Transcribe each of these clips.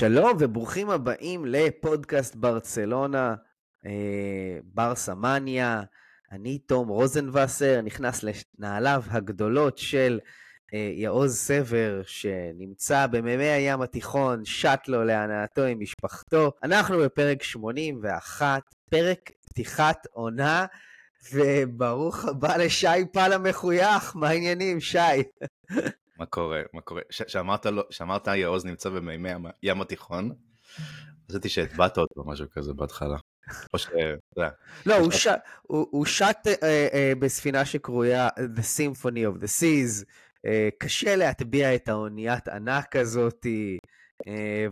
שלום וברוכים הבאים לפודקאסט ברצלונה, אה, ברסה מניה. אני תום רוזנבסר, נכנס לנעליו הגדולות של אה, יעוז סבר, שנמצא במימי הים התיכון, שט לו להנאתו עם משפחתו. אנחנו בפרק 81, פרק פתיחת עונה, וברוך הבא לשי פל המחוייך, מה העניינים, שי? מה קורה, מה קורה? שאמרת, לו, שאמרת יעוז נמצא במימי ים התיכון, חשבתי שהטבעת אותו משהו כזה בהתחלה. או ש... לא, הוא, שט uh, uh, בספינה שקרויה The Symphony of the Seas. Uh, קשה להטביע את האוניית ענק הזאתי.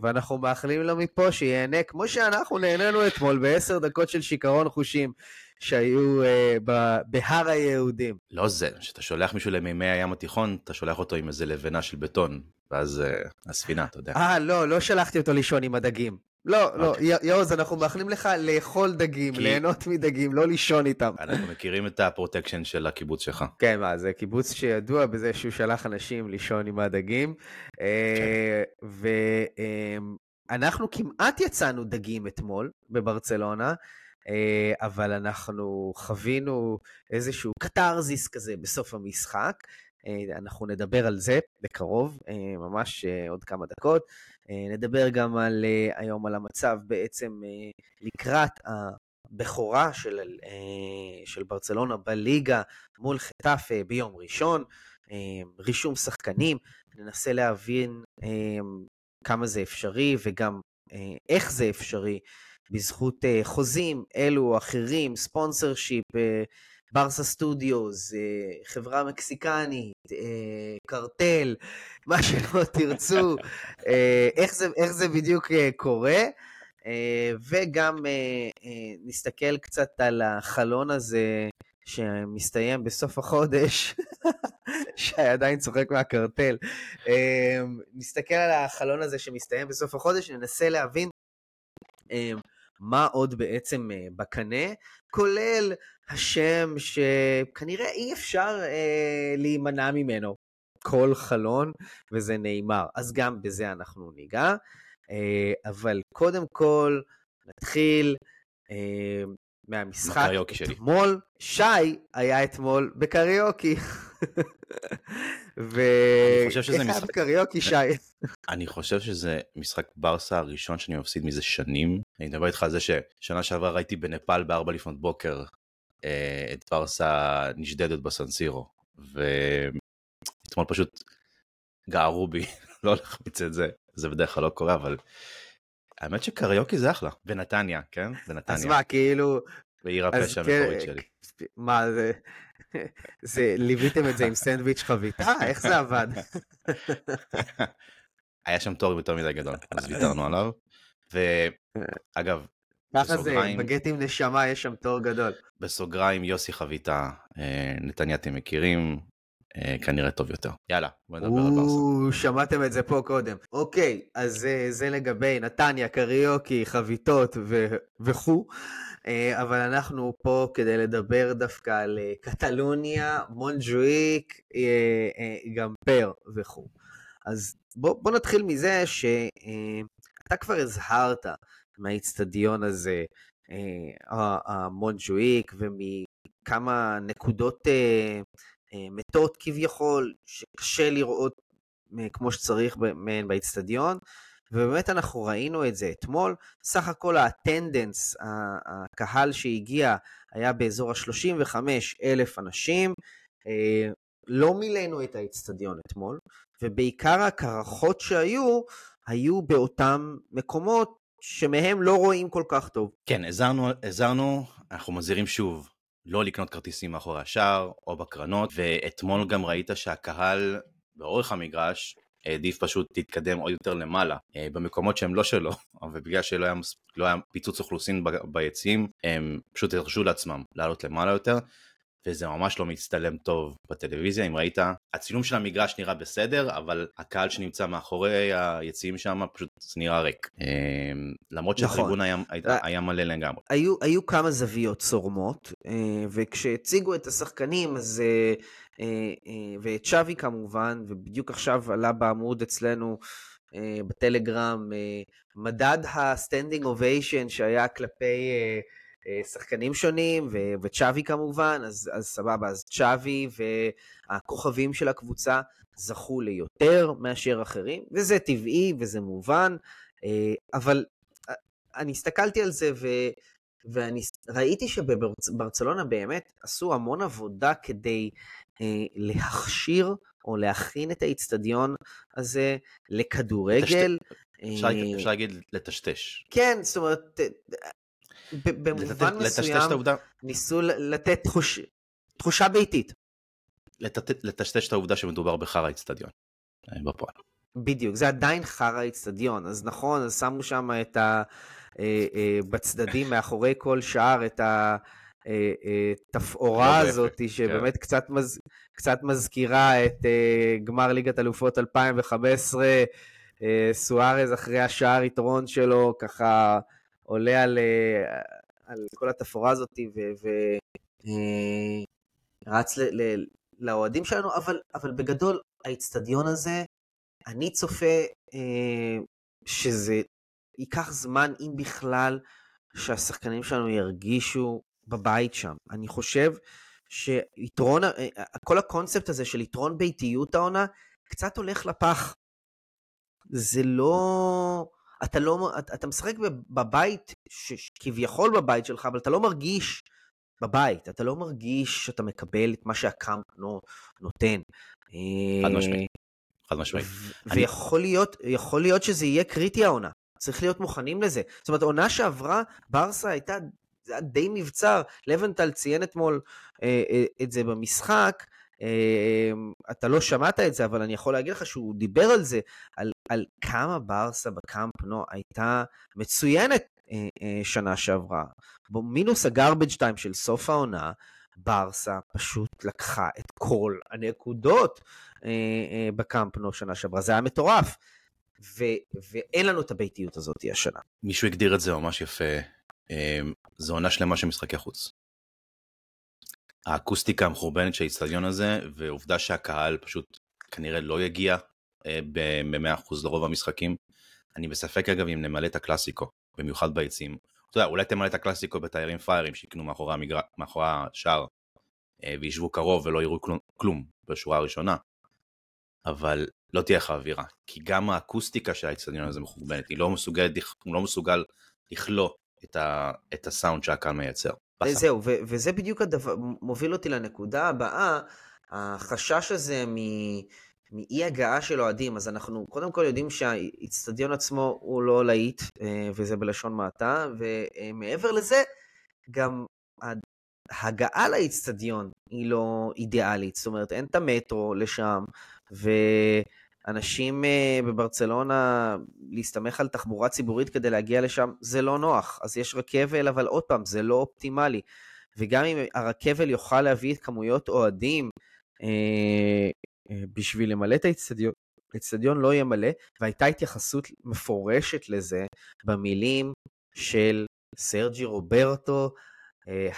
ואנחנו מאחלים לו מפה שיהנה כמו שאנחנו נהנינו אתמול בעשר דקות של שיכרון חושים שהיו uh, בהר היהודים. לא זה, כשאתה שולח מישהו למימי הים התיכון, אתה שולח אותו עם איזה לבנה של בטון, ואז אה, הספינה, אתה יודע. אה, לא, לא שלחתי אותו לישון עם הדגים. לא, לא, אוקיי. יעוז, אנחנו מאחלים לך לאכול דגים, ליהנות מדגים, לא לישון איתם. אנחנו מכירים את הפרוטקשן של הקיבוץ שלך. כן, מה, זה קיבוץ שידוע בזה שהוא שלח אנשים לישון עם הדגים. אה, כן. ואנחנו כמעט יצאנו דגים אתמול בברצלונה. אה, אבל אנחנו חווינו איזשהו קתרזיס כזה בסוף המשחק. אה, אנחנו נדבר על זה בקרוב, ממש עוד כמה דקות. אה, נדבר גם על, אה, היום על המצב בעצם אה, לקראת הבכורה של, של ברצלונה בליגה מול חטאפה ביום ראשון, רישום שחקנים, ננסה להבין כמה זה אפשרי וגם איך זה אפשרי בזכות חוזים אלו או אחרים, ספונסר שיפ, ברסה סטודיוס, חברה מקסיקנית, קרטל, מה שלא תרצו, אה, איך זה, איך זה בדיוק אה, קורה. אה, וגם נסתכל קצת על החלון הזה שמסתיים בסוף החודש, שי עדיין צוחק מהקרטל. נסתכל על החלון הזה שמסתיים בסוף החודש, ננסה להבין מה עוד בעצם בקנה, כולל השם שכנראה אי אפשר להימנע ממנו. כל חלון, וזה נאמר. אז גם בזה אנחנו ניגע. אה, אבל קודם כל, נתחיל אה, מהמשחק אתמול. שי היה אתמול בקריוקי. ו... אני חושב שזה משחק... קריוקי, שי? אני חושב שזה משחק ברסה הראשון שאני מפסיד מזה שנים. אני מדבר איתך על זה ששנה שעברה ראיתי בנפאל בארבע לפנות בוקר אה, את ברסה נשדדת בסנסירו. אתמול פשוט גערו בי, לא להחמיץ את זה, זה בדרך כלל לא קורה, אבל האמת שקריוקי זה אחלה, בנתניה, כן? בנתניה. אז מה, כאילו... בעיר הפשע המקורית שלי. מה זה... זה, ליוויתם את זה עם סנדוויץ' חביתה? איך זה עבד? היה שם תור יותר מדי גדול, אז ויתרנו עליו. ואגב, ככה זה, בגט עם נשמה יש שם תור גדול. בסוגריים, יוסי חביתה, אה, נתניה אתם מכירים, אה, כנראה טוב יותר. יאללה, בוא נדבר על ברסה. שמעתם את זה פה קודם. אוקיי, אז זה, זה לגבי נתניה, קריוקי, חביתות וכו'. אה, אבל אנחנו פה כדי לדבר דווקא על אה, קטלוניה, מונג'וויק, גם פר וכו'. אז בוא, בוא נתחיל מזה שאתה כבר הזהרת מהאיצטדיון הזה, המונג'וויק, ומכמה נקודות אה, מתות כביכול, שקשה לראות אה, כמו שצריך מהן באיצטדיון, ובאמת אנחנו ראינו את זה אתמול. סך הכל האטנדנס, הקהל שהגיע, היה באזור ה-35 אלף אנשים. אה, לא מילאנו את האיצטדיון אתמול, ובעיקר הקרחות שהיו, היו באותם מקומות שמהם לא רואים כל כך טוב. כן, עזרנו, עזרנו, אנחנו מזהירים שוב, לא לקנות כרטיסים מאחורי השער או בקרנות, ואתמול גם ראית שהקהל באורך המגרש העדיף פשוט להתקדם עוד יותר למעלה, אה, במקומות שהם לא שלו, אבל בגלל שלא היה, לא היה פיצוץ אוכלוסין ביציעים, הם פשוט הרשו לעצמם לעלות למעלה יותר, וזה ממש לא מצטלם טוב בטלוויזיה, אם ראית, הצילום של המגרש נראה בסדר, אבל הקהל שנמצא מאחורי היציעים שם פשוט נראה ריק. אמ, למרות נכון. שהטריבון היה, היה, היה מלא לגמרי. היו, היו כמה זוויות צורמות, אה, וכשהציגו את השחקנים, אז... אה, אה, ואת צ'אבי כמובן, ובדיוק עכשיו עלה בעמוד אצלנו אה, בטלגרם, מדד ה standing ovation שהיה כלפי שחקנים שונים, וצ'אבי כמובן, אז, אז סבבה, אז צ'אבי והכוכבים של הקבוצה זכו ליותר מאשר אחרים, וזה טבעי וזה מובן, אבל אני הסתכלתי על זה ו... ואני ראיתי שבברצלונה באמת עשו המון עבודה כדי להכשיר או להכין את האיצטדיון הזה לכדורגל. אפשר, אה, להגיד לטשטש. כן, זאת אומרת, במובן מסוים ניסו לתת תחוש, תחושה ביתית. לטשטש את העובדה שמדובר בחרא איצטדיון אה, בפועל. בדיוק, זה עדיין חרא איצטדיון, אז נכון, אז שמו שם את ה... אה, אה, בצדדים מאחורי כל שער את התפאורה הזאת, כן. שבאמת קצת, מז... קצת מזכירה את גמר ליגת אלופות 2015, סוארז אחרי השער יתרון שלו, ככה עולה על, על כל התפאורה הזאת ורץ. לאוהדים שלנו, אבל, אבל בגדול האיצטדיון הזה, אני צופה אה, שזה ייקח זמן, אם בכלל, שהשחקנים שלנו ירגישו בבית שם. אני חושב שיתרון, אה, אה, כל הקונספט הזה של יתרון ביתיות העונה, קצת הולך לפח. זה לא... אתה לא... אתה משחק בבית, כביכול בבית שלך, אבל אתה לא מרגיש בבית, אתה לא מרגיש שאתה מקבל את מה שהקאמפ נותן. חד משמעית. חד משמעית. ויכול להיות, להיות שזה יהיה קריטי העונה. צריך להיות מוכנים לזה. זאת אומרת, עונה שעברה, ברסה הייתה, זה היה די מבצר. לבנטל ציין אתמול אה, אה, את זה במשחק. אה, אתה לא שמעת את זה, אבל אני יכול להגיד לך שהוא דיבר על זה, על, על כמה ברסה בקאמפ נו הייתה מצוינת אה, אה, שנה שעברה. מינוס הגרבג' טיים של סוף העונה, ברסה פשוט לקחה את כל הנקודות אה, בקאמפ נו שנה שעברה. זה היה מטורף. ו, ואין לנו את הביתיות הזאת השנה. מישהו הגדיר את זה ממש יפה, זו עונה שלמה של משחקי חוץ. האקוסטיקה המחורבנת של האיצטדיון הזה, ועובדה שהקהל פשוט כנראה לא יגיע ב-100% לרוב המשחקים. אני בספק אגב אם נמלא את הקלאסיקו, במיוחד ביציעים. אתה יודע, אולי תמלא את הקלאסיקו בתיירים פריירים שיקנו מאחורי, המגר... מאחורי השער אה, וישבו קרוב ולא יראו כלום, בשורה הראשונה. אבל לא תהיה לך אווירה, כי גם האקוסטיקה של האצטדיון הזה מחורבנת, היא לא מסוגלת, הוא לא מסוגל לכלוא את, ה, את הסאונד שהקהל מייצר. זהו, ו- וזה בדיוק הדבר, מוביל אותי לנקודה הבאה, החשש הזה מ... מאי הגעה של אוהדים, אז אנחנו קודם כל יודעים שהאיצטדיון עצמו הוא לא להיט, אה, וזה בלשון מעטה, ומעבר לזה, גם ההגעה לאיצטדיון היא לא אידיאלית, זאת אומרת, אין את המטרו לשם, ואנשים אה, בברצלונה, להסתמך על תחבורה ציבורית כדי להגיע לשם, זה לא נוח. אז יש רכבל, אבל עוד פעם, זה לא אופטימלי. וגם אם הרכבל יוכל להביא את כמויות אוהדים, אה, אה, בשביל למלא את האצטדיון, האצטדיון לא יהיה מלא, והייתה התייחסות מפורשת לזה במילים של סרג'י רוברטו,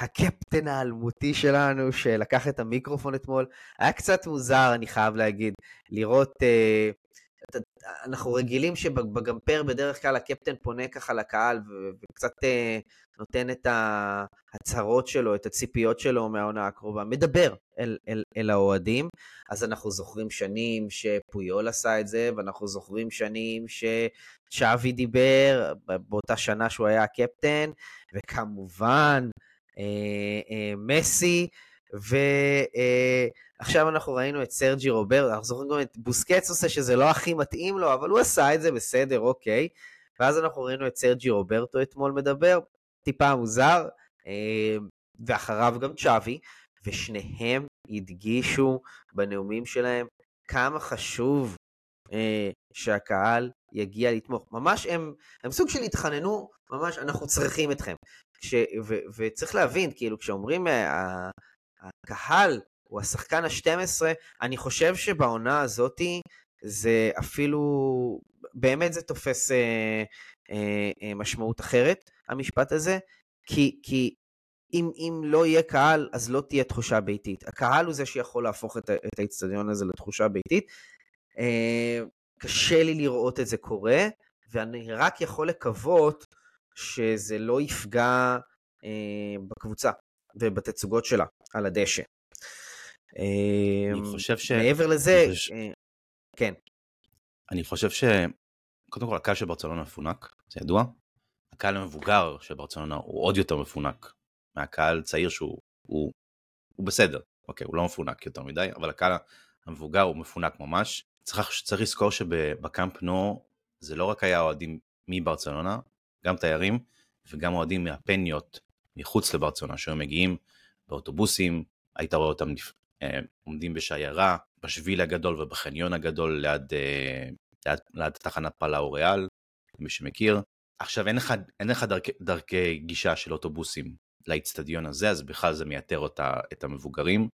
הקפטן האלמותי שלנו, שלקח את המיקרופון אתמול. היה קצת מוזר, אני חייב להגיד, לראות... אה, אנחנו רגילים שבגמפר בדרך כלל הקפטן פונה ככה לקהל וקצת נותן את ההצהרות שלו, את הציפיות שלו מהעונה הקרובה, מדבר אל, אל, אל האוהדים. אז אנחנו זוכרים שנים שפויול עשה את זה, ואנחנו זוכרים שנים שצ'אבי דיבר באותה שנה שהוא היה הקפטן, וכמובן אה, אה, מסי, ועכשיו אה, אנחנו ראינו את סרג'י רוברט, אנחנו זוכרים גם את בוסקץ עושה שזה לא הכי מתאים לו, אבל הוא עשה את זה בסדר, אוקיי. ואז אנחנו ראינו את סרג'י רוברטו אתמול מדבר, טיפה מוזר, אה, ואחריו גם צ'אבי, ושניהם הדגישו בנאומים שלהם כמה חשוב אה, שהקהל יגיע לתמוך. ממש הם, הם סוג של התחננו, ממש אנחנו צריכים אתכם. כש, ו, וצריך להבין, כאילו כשאומרים אה, הקהל הוא השחקן ה-12, אני חושב שבעונה הזאתי זה אפילו, באמת זה תופס אה, אה, אה, משמעות אחרת, המשפט הזה, כי, כי אם, אם לא יהיה קהל, אז לא תהיה תחושה ביתית. הקהל הוא זה שיכול להפוך את, את האיצטדיון הזה לתחושה ביתית. אה, קשה לי לראות את זה קורה, ואני רק יכול לקוות שזה לא יפגע אה, בקבוצה ובתצוגות שלה על הדשא. אני אמ, חושב ש... מעבר לזה, חושב... אה, כן. אני חושב ש... קודם כל, הקהל של ברצלונה מפונק, זה ידוע. הקהל המבוגר של ברצלונה הוא עוד יותר מפונק מהקהל צעיר שהוא הוא, הוא בסדר. אוקיי, הוא לא מפונק יותר מדי, אבל הקהל המבוגר הוא מפונק ממש. צריך, צריך לזכור שבקאמפ נו זה לא רק היה אוהדים מברצלונה, גם תיירים וגם אוהדים מהפניות מחוץ לברצלונה, שהיו מגיעים באוטובוסים, היית רואה אותם אה, עומדים בשיירה, בשביל הגדול ובחניון הגדול ליד, אה, ליד, ליד תחנת פלאו ריאל, מי שמכיר. עכשיו אין לך, אין לך דרכי, דרכי גישה של אוטובוסים לאיצטדיון הזה, אז בכלל זה מייתר אותה, את המבוגרים,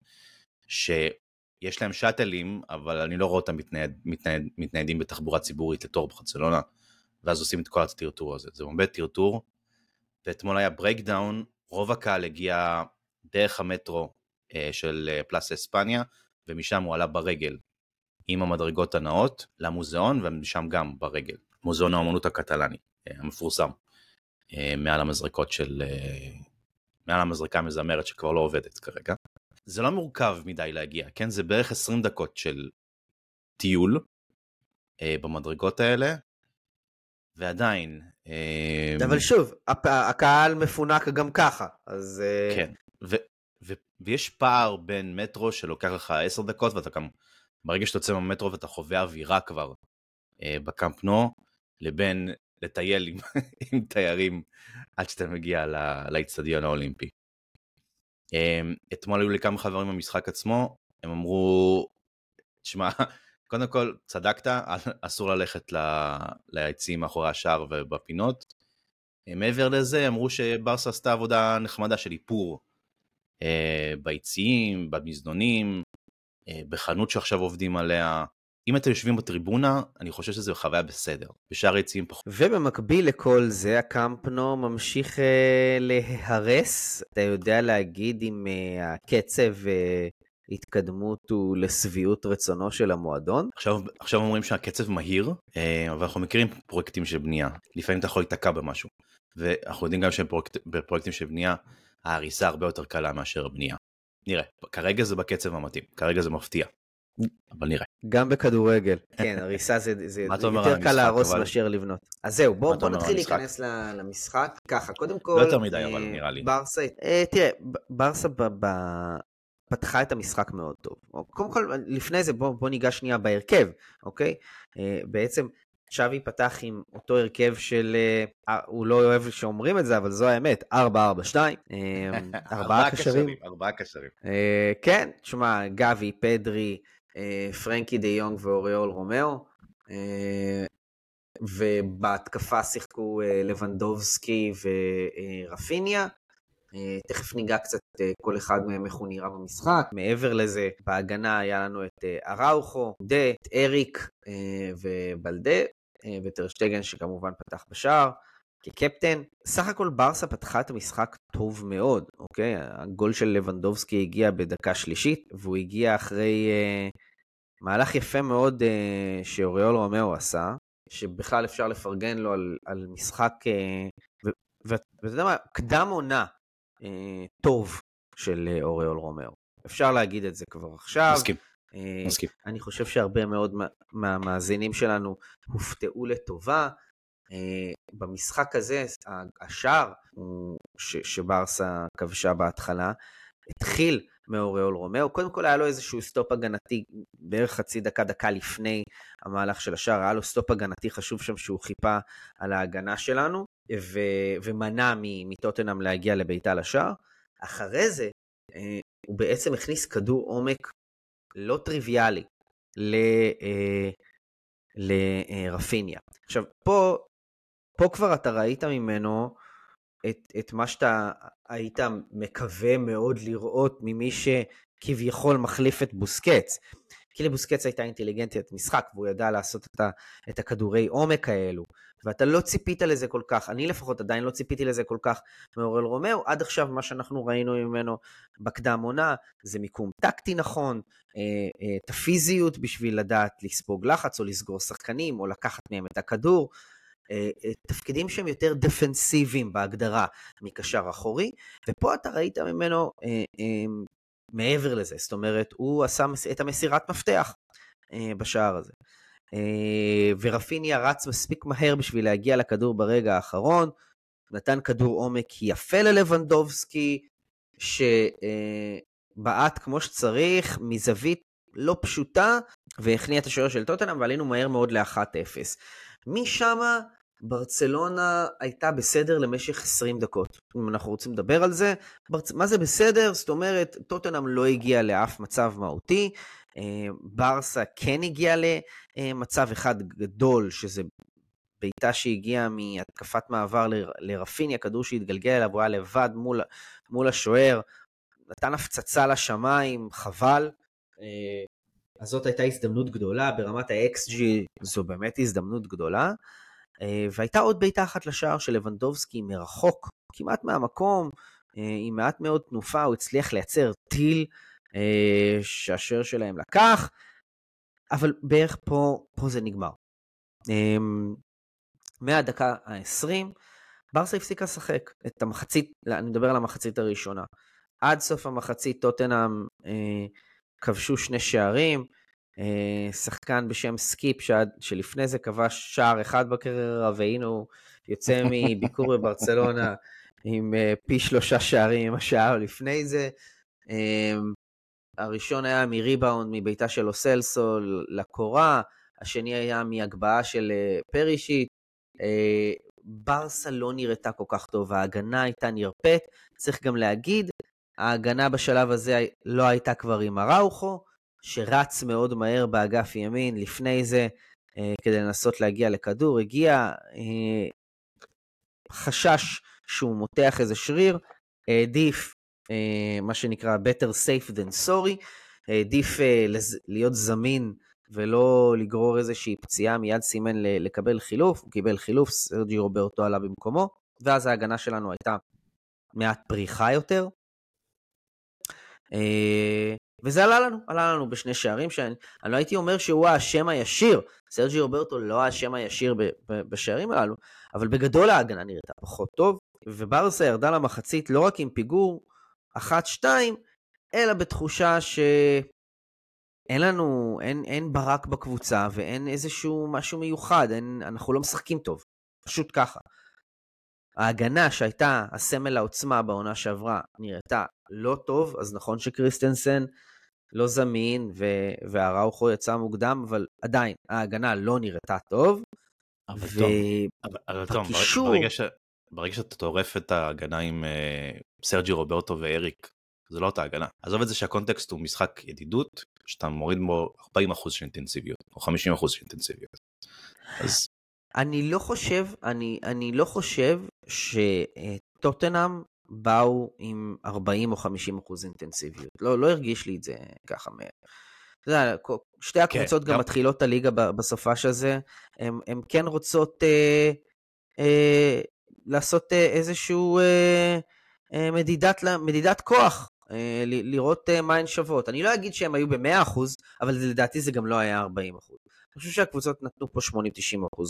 שיש להם שאטלים, אבל אני לא רואה אותם מתנייד, מתנייד, מתניידים בתחבורה ציבורית לתור בברצלונה, ואז עושים את כל הטרטור הזה. זה באמת טרטור, ואתמול היה breakdown, רוב הקהל הגיע דרך המטרו אה, של אה, פלאס אספניה, ומשם הוא עלה ברגל עם המדרגות הנאות למוזיאון, ומשם גם ברגל. מוזיאון האמנות הקטלאני, אה, המפורסם, מעל המזרקות של... מעל המזרקה המזמרת שכבר לא עובדת כרגע. זה לא מורכב מדי להגיע, כן? זה בערך 20 דקות של טיול במדרגות האלה, ועדיין... אבל שוב, הקהל מפונק גם ככה, אז... כן, ו- ויש פער בין מטרו שלוקח לך עשר דקות ואתה גם, ברגע שאתה יוצא מהמטרו ואתה חווה אווירה כבר אה, בקאמפ נו, לבין לטייל עם, עם תיירים עד שאתה מגיע לאיצטדיון האולימפי. אה, אתמול היו לי כמה חברים במשחק עצמו, הם אמרו, תשמע, קודם כל, צדקת, אסור ללכת ליציעים מאחורי השער ובפינות. אה, מעבר לזה, אמרו שברסה עשתה עבודה נחמדה של איפור אה, ביציעים, במזנונים, אה, בחנות שעכשיו עובדים עליה. אם אתם יושבים בטריבונה, אני חושב שזו חוויה בסדר. בשאר היציעים פחות. ובמקביל לכל זה, הקמפנו ממשיך אה, להיהרס. אתה יודע להגיד אם אה, הקצב אה, התקדמות הוא לשביעות רצונו של המועדון? עכשיו, עכשיו אומרים שהקצב מהיר, אה, אבל אנחנו מכירים פרויקטים של בנייה. לפעמים אתה יכול להיתקע במשהו. ואנחנו יודעים גם שבפרויקטים של בנייה, ההריסה הרבה יותר קלה מאשר הבנייה. נראה, כרגע זה בקצב המתאים, כרגע זה מפתיע, אבל נראה. גם בכדורגל, כן, הריסה זה, זה יותר קל להרוס מאשר לבנות. אז זהו, בואו בוא נתחיל להיכנס למשחק. ככה, קודם כל... לא יותר מדי, אבל נראה לי. ברסה, אה, תראה, ברסה ב, ב, פתחה את המשחק מאוד טוב. קודם כל, לפני זה בואו בוא ניגש שנייה בהרכב, אוקיי? אה, בעצם שווי פתח עם אותו הרכב של, אה, הוא לא אוהב שאומרים את זה, אבל זו האמת, 4-4-2, אמ, ארבעה קשרים. ארבעה קשרים. אה, כן, תשמע, גבי, פדרי, אה, פרנקי דה יונג ואוריול רומאו, ובהתקפה שיחקו לבנדובסקי ורפיניה. תכף ניגע קצת כל אחד מהם איך הוא נראה במשחק. מעבר לזה, בהגנה היה לנו את אראוכו, דה, את אריק ובלדה, אה, וטרשטגן שכמובן פתח בשער כקפטן. סך הכל ברסה פתחה את המשחק טוב מאוד, אוקיי? הגול של לבנדובסקי הגיע בדקה שלישית, והוא הגיע אחרי אה, מהלך יפה מאוד אה, שאוריול רומאו עשה, שבכלל אפשר לפרגן לו על, על משחק, אה, ואתה יודע מה, קדם עונה אה, טוב של אה, אוריול רומאו. אפשר להגיד את זה כבר עכשיו. מסכים. אה, מסכים. אני חושב שהרבה מאוד מהמאזינים שלנו הופתעו לטובה. אה, במשחק הזה, השער שברסה כבשה בהתחלה, התחיל מאוריול רומאו. קודם כל היה לו איזשהו stop הגנתי בערך חצי דקה, דקה לפני המהלך של השער, היה לו stop הגנתי חשוב שם שהוא חיפה על ההגנה שלנו, ו- ומנע מטוטנאם להגיע לבעיטה לשער. אחרי זה, אה, הוא בעצם הכניס כדור עומק לא טריוויאלי אה, לרפיניה. עכשיו, פה, פה כבר אתה ראית ממנו את, את מה שאתה היית מקווה מאוד לראות ממי שכביכול מחליף את בוסקץ. כי לבוסקץ הייתה אינטליגנטיית משחק, והוא ידע לעשות את, ה, את הכדורי עומק האלו. ואתה לא ציפית לזה כל כך, אני לפחות עדיין לא ציפיתי לזה כל כך מאוריול רומאו, עד עכשיו מה שאנחנו ראינו ממנו בקדם עונה זה מיקום טקטי נכון, אה, אה, את הפיזיות בשביל לדעת לספוג לחץ או לסגור שחקנים או לקחת מהם את הכדור. אה, תפקידים שהם יותר דפנסיביים בהגדרה מקשר אחורי, ופה אתה ראית ממנו מעבר לזה, זאת אומרת, הוא עשה את המסירת מפתח בשער הזה. ורפיניה רץ מספיק מהר בשביל להגיע לכדור ברגע האחרון, נתן כדור עומק יפה ללבנדובסקי, שבעט כמו שצריך, מזווית לא פשוטה, והכניע את השוער של טוטנאם, ועלינו מהר מאוד ל-1-0. משם ברצלונה הייתה בסדר למשך 20 דקות. אם אנחנו רוצים לדבר על זה, ברצ... מה זה בסדר? זאת אומרת, טוטנאם לא הגיע לאף מצב מהותי, אה, ברסה כן הגיע למצב אחד גדול, שזה בעיטה שהגיעה מהתקפת מעבר לרפיניה, כדור שהתגלגל אליו, הוא היה לבד מול, מול השוער, נתן הפצצה לשמיים, חבל. אה, אז זאת הייתה הזדמנות גדולה, ברמת ה-XG זו באמת הזדמנות גדולה. אה, והייתה עוד בעיטה אחת לשער של לבנדובסקי מרחוק, כמעט מהמקום, עם מעט מאוד תנופה, הוא הצליח לייצר טיל אה, שהשוער שלהם לקח, אבל בערך פה, פה זה נגמר. מהדקה ה-20, ברסה הפסיקה לשחק את המחצית, אני מדבר על המחצית הראשונה. עד סוף המחצית טוטנאם אה, כבשו שני שערים, אה, שחקן בשם סקיפ, שעד, שלפני זה כבש שער אחד בקריירה, והנה הוא יוצא מביקור בברצלונה עם אה, פי שלושה שערים עם השער לפני זה. אה, הראשון היה מריבאונד מביתה של אוסלסו לקורה, השני היה מהגבהה של אה, פרישיט. אה, ברסה לא נראתה כל כך טוב, ההגנה הייתה נרפאת. צריך גם להגיד, ההגנה בשלב הזה לא הייתה כבר עם אראוכו, שרץ מאוד מהר באגף ימין לפני זה אה, כדי לנסות להגיע לכדור. הגיע חשש שהוא מותח איזה שריר, העדיף אה, מה שנקרא better safe than sorry, העדיף אה, להיות זמין ולא לגרור איזושהי פציעה, מיד סימן לקבל חילוף, הוא קיבל חילוף, סרג'י רוברטו עלה במקומו, ואז ההגנה שלנו הייתה מעט פריחה יותר. אה, וזה עלה לנו, עלה לנו בשני שערים שאני לא הייתי אומר שהוא האשם הישיר, סרג'י רוברטו לא האשם הישיר בשערים הללו, אבל בגדול ההגנה נראתה פחות טוב, וברסה ירדה למחצית לא רק עם פיגור אחת, שתיים, אלא בתחושה שאין לנו, אין, אין ברק בקבוצה ואין איזשהו משהו מיוחד, אין, אנחנו לא משחקים טוב, פשוט ככה. ההגנה שהייתה הסמל העוצמה בעונה שעברה נראתה לא טוב, אז נכון שקריסטנסן לא זמין והראוכו יצא מוקדם, אבל עדיין ההגנה לא נראתה טוב. אבל ו... אבל, אבל טוב, ברגע, ש... ברגע שאתה טורף את ההגנה עם uh, סרג'י רוברטו ואריק, זה לא אותה הגנה. עזוב את זה שהקונטקסט הוא משחק ידידות, שאתה מוריד בו 40% של אינטנסיביות, או 50% של אינטנסיביות. אז... אני לא חושב, אני, אני לא חושב שטוטנאם באו עם 40 או 50 אחוז אינטנסיביות. לא, לא הרגיש לי את זה ככה. אתה יודע, שתי כן, הקבוצות כן, גם, גם מתחילות את הליגה בסופש הזה, הן כן רוצות אה, אה, לעשות אה, איזשהו אה, אה, מדידת, מדידת כוח, לראות מה הן שוות. אני לא אגיד שהן היו ב-100%, אבל לדעתי זה גם לא היה 40%. אני חושב שהקבוצות נתנו פה 80-90%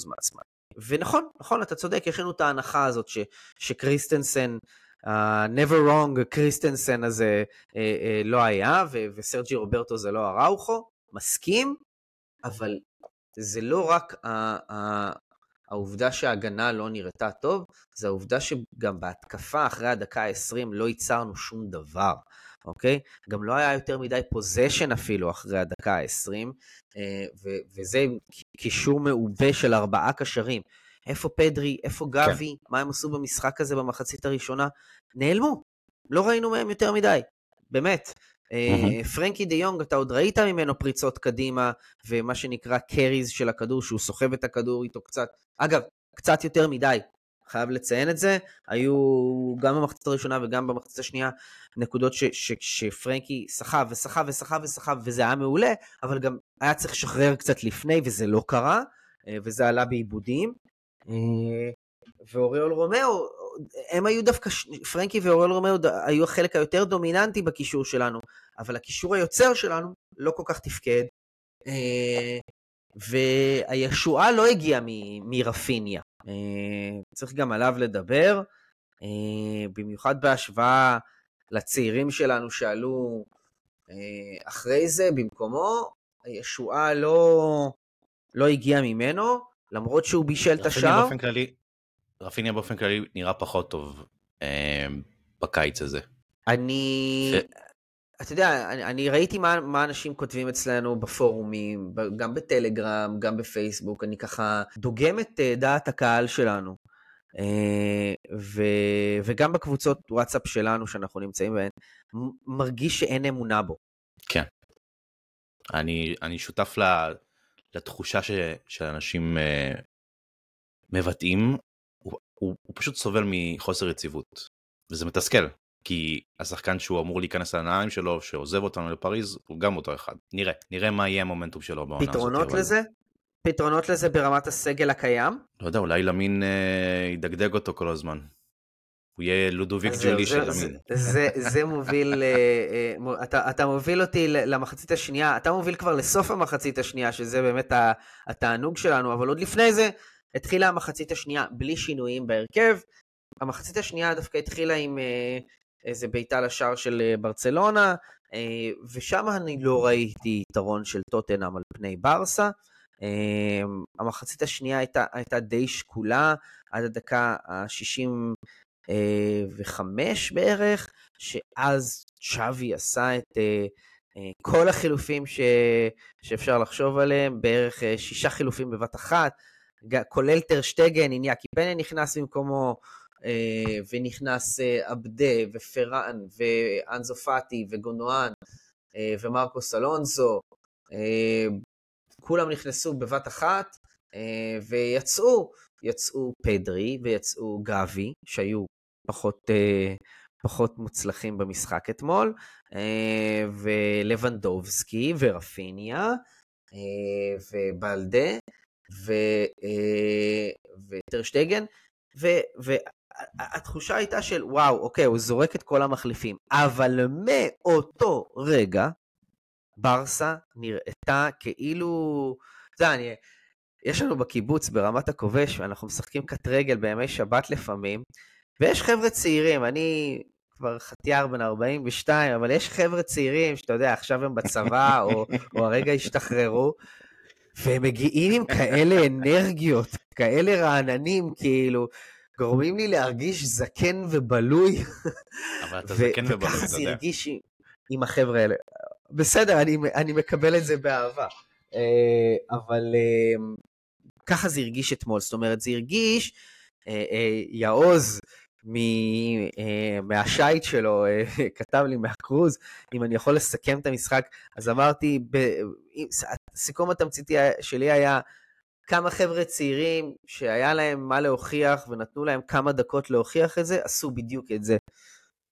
מעצמן. ונכון, נכון, אתה צודק, יש לנו את ההנחה הזאת ש, שקריסטנסן, אה, never wrong קריסטנסן הזה אה, אה, לא היה, ו- וסרג'י רוברטו זה לא אראוכו, מסכים, אבל זה לא רק העובדה שההגנה לא נראתה טוב, זה העובדה שגם בהתקפה אחרי הדקה ה-20 לא ייצרנו שום דבר, אוקיי? גם לא היה יותר מדי possession אפילו אחרי הדקה ה-20, אה, וזה קישור מעובה של ארבעה קשרים. איפה פדרי, איפה גבי, כן. מה הם עשו במשחק הזה במחצית הראשונה? נעלמו, לא ראינו מהם יותר מדי, באמת. Mm-hmm. פרנקי דה יונג, אתה עוד ראית ממנו פריצות קדימה, ומה שנקרא קריז של הכדור, שהוא סוחב את הכדור איתו קצת. אגב, קצת יותר מדי. חייב לציין את זה. היו גם במחצית הראשונה וגם במחצית השנייה נקודות ש, ש, שפרנקי סחב וסחב וסחב וסחב וזה היה מעולה, אבל גם היה צריך לשחרר קצת לפני וזה לא קרה, אה, וזה עלה באיבודים. אה, ואוריול רומאו, הם היו דווקא, פרנקי ואוריול רומאו היו החלק היותר דומיננטי בקישור שלנו, אבל הקישור היוצר שלנו לא כל כך תפקד. אה, והישועה לא הגיעה מרפיניה. צריך גם עליו לדבר, במיוחד בהשוואה לצעירים שלנו שעלו אחרי זה במקומו, הישועה לא, לא הגיעה ממנו, למרות שהוא בישל את השער. רפיניה באופן כללי נראה פחות טוב אה, בקיץ הזה. אני... ו... אתה יודע, אני, אני ראיתי מה, מה אנשים כותבים אצלנו בפורומים, גם בטלגרם, גם בפייסבוק, אני ככה דוגם את אה, דעת הקהל שלנו. אה, ו, וגם בקבוצות וואטסאפ שלנו שאנחנו נמצאים בהן, מרגיש שאין אמונה בו. כן. אני, אני שותף לתחושה ש, שאנשים מבטאים, הוא, הוא, הוא פשוט סובל מחוסר יציבות, וזה מתסכל, כי השחקן שהוא אמור להיכנס לנעליים שלו, שעוזב אותנו לפריז, הוא גם אותו אחד. נראה, נראה מה יהיה המומנטום שלו בעונה הזאת. פתרונות לזה? פתרונות לזה ברמת הסגל הקיים? לא יודע, אולי למין אה, ידגדג אותו כל הזמן. הוא יהיה לודוביק ג'ולי של למין. זה, זה מוביל, אה, אה, אתה, אתה מוביל אותי למחצית השנייה, אתה מוביל כבר לסוף המחצית השנייה, שזה באמת התענוג שלנו, אבל עוד לפני זה, התחילה המחצית השנייה בלי שינויים בהרכב. המחצית השנייה דווקא התחילה עם אה, איזה בעיטה לשער של ברצלונה, ושם אני לא ראיתי יתרון של טוטנאם על פני ברסה. המחצית השנייה הייתה, הייתה די שקולה עד הדקה ה-65 בערך, שאז צ'אבי עשה את כל החילופים ש... שאפשר לחשוב עליהם, בערך שישה חילופים בבת אחת. כולל טרשטגן, איניאקי פנה נכנס במקומו, אה, ונכנס עבדה אה, ופרן ואנזו פאטי וגונואן אה, ומרקוס אלונזו, כולם נכנסו בבת אחת ויצאו, יצאו פדרי ויצאו גבי, שהיו פחות, פחות מוצלחים במשחק אתמול, ולבנדובסקי ורפיניה ובלדה. ו, אה, וטרשטגן, והתחושה הייתה של וואו, אוקיי, הוא זורק את כל המחליפים, אבל מאותו רגע, ברסה נראתה כאילו, יודע, אני, יש לנו בקיבוץ ברמת הכובש, ואנחנו משחקים קט רגל בימי שבת לפעמים, ויש חבר'ה צעירים, אני כבר חטיאר בן 42, אבל יש חבר'ה צעירים שאתה יודע, עכשיו הם בצבא, או, או הרגע השתחררו, והם מגיעים עם כאלה אנרגיות, כאלה רעננים, כאילו, גורמים לי להרגיש זקן ובלוי. אבל אתה זקן ובלוי, אתה יודע. וככה זה הרגיש עם החבר'ה האלה. בסדר, אני, אני מקבל את זה באהבה. אה, אבל אה, ככה זה הרגיש אתמול, זאת אומרת, זה הרגיש, אה, יעוז אה, מהשייט שלו, אה, כתב לי מהקרוז, אם אני יכול לסכם את המשחק, אז אמרתי, הסיכום התמציתי שלי היה כמה חבר'ה צעירים שהיה להם מה להוכיח ונתנו להם כמה דקות להוכיח את זה, עשו בדיוק את זה.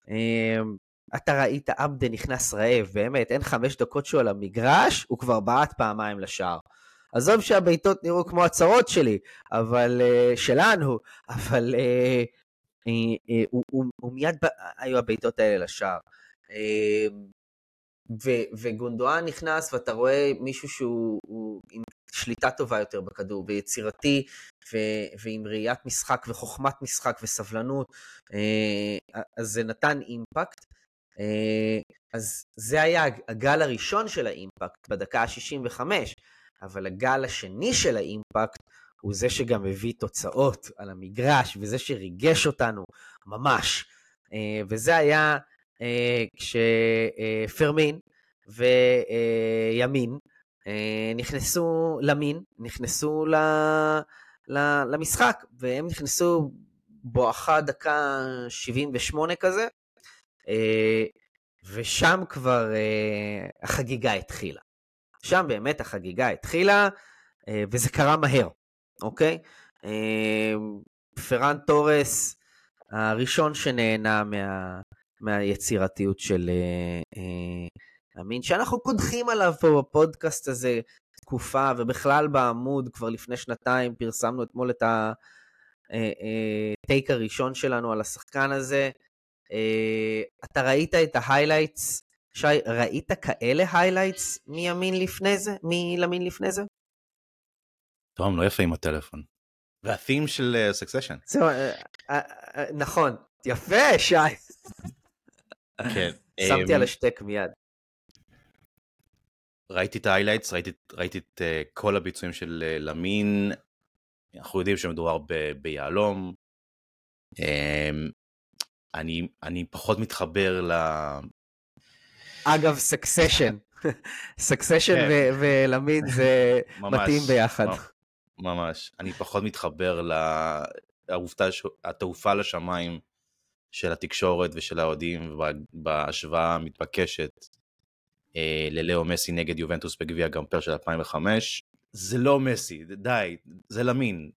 אמ, אתה ראית עבדה נכנס רעב, באמת, אין חמש דקות שהוא על המגרש, הוא כבר בעט פעמיים לשער. עזוב שהבעיטות נראו כמו הצהרות שלי, אבל, uh, שלנו, אבל אה, אה, הוא, הוא, הוא מיד היו הבעיטות האלה לשער. אה, וגונדואן נכנס ואתה רואה מישהו שהוא עם שליטה טובה יותר בכדור, ויצירתי, ועם ראיית משחק וחוכמת משחק וסבלנות, אז זה נתן אימפקט. אז זה היה הגל הראשון של האימפקט בדקה ה-65, אבל הגל השני של האימפקט הוא זה שגם הביא תוצאות על המגרש, וזה שריגש אותנו ממש. אה, וזה היה אה, כשפרמין וימין אה, נכנסו למין, נכנסו למשחק, והם נכנסו בואכה דקה 78 כזה, ושם כבר החגיגה התחילה. שם באמת החגיגה התחילה, וזה קרה מהר. אוקיי? אמ, פרן תורס, הראשון שנהנה מה, מהיצירתיות של למין, שאנחנו קודחים עליו פה בפודקאסט הזה תקופה, ובכלל בעמוד כבר לפני שנתיים פרסמנו אתמול את ה take הראשון שלנו על השחקן הזה. אתה ראית את ה highlights שי, ראית כאלה highlights מימין לפני זה? מלמין לפני זה? תום, לא יפה עם הטלפון. והתים של סקסשן. Uh, זהו, אה, אה, נכון. יפה, שי. כן. שמתי על אמ, השתק מיד. ראיתי את ה highlights, ראיתי, ראיתי את אה, כל הביצועים של אה, למין. אנחנו יודעים שמדובר ביהלום. אמ, אני, אני פחות מתחבר ל... אגב, Succession. Succession כן. ולמין זה מתאים ביחד. ממש. אני פחות מתחבר לתעופה לשמיים של התקשורת ושל האוהדים בהשוואה המתבקשת אה, ללאו מסי נגד יובנטוס בגביע גמפר של 2005. זה לא מסי, די, זה למין.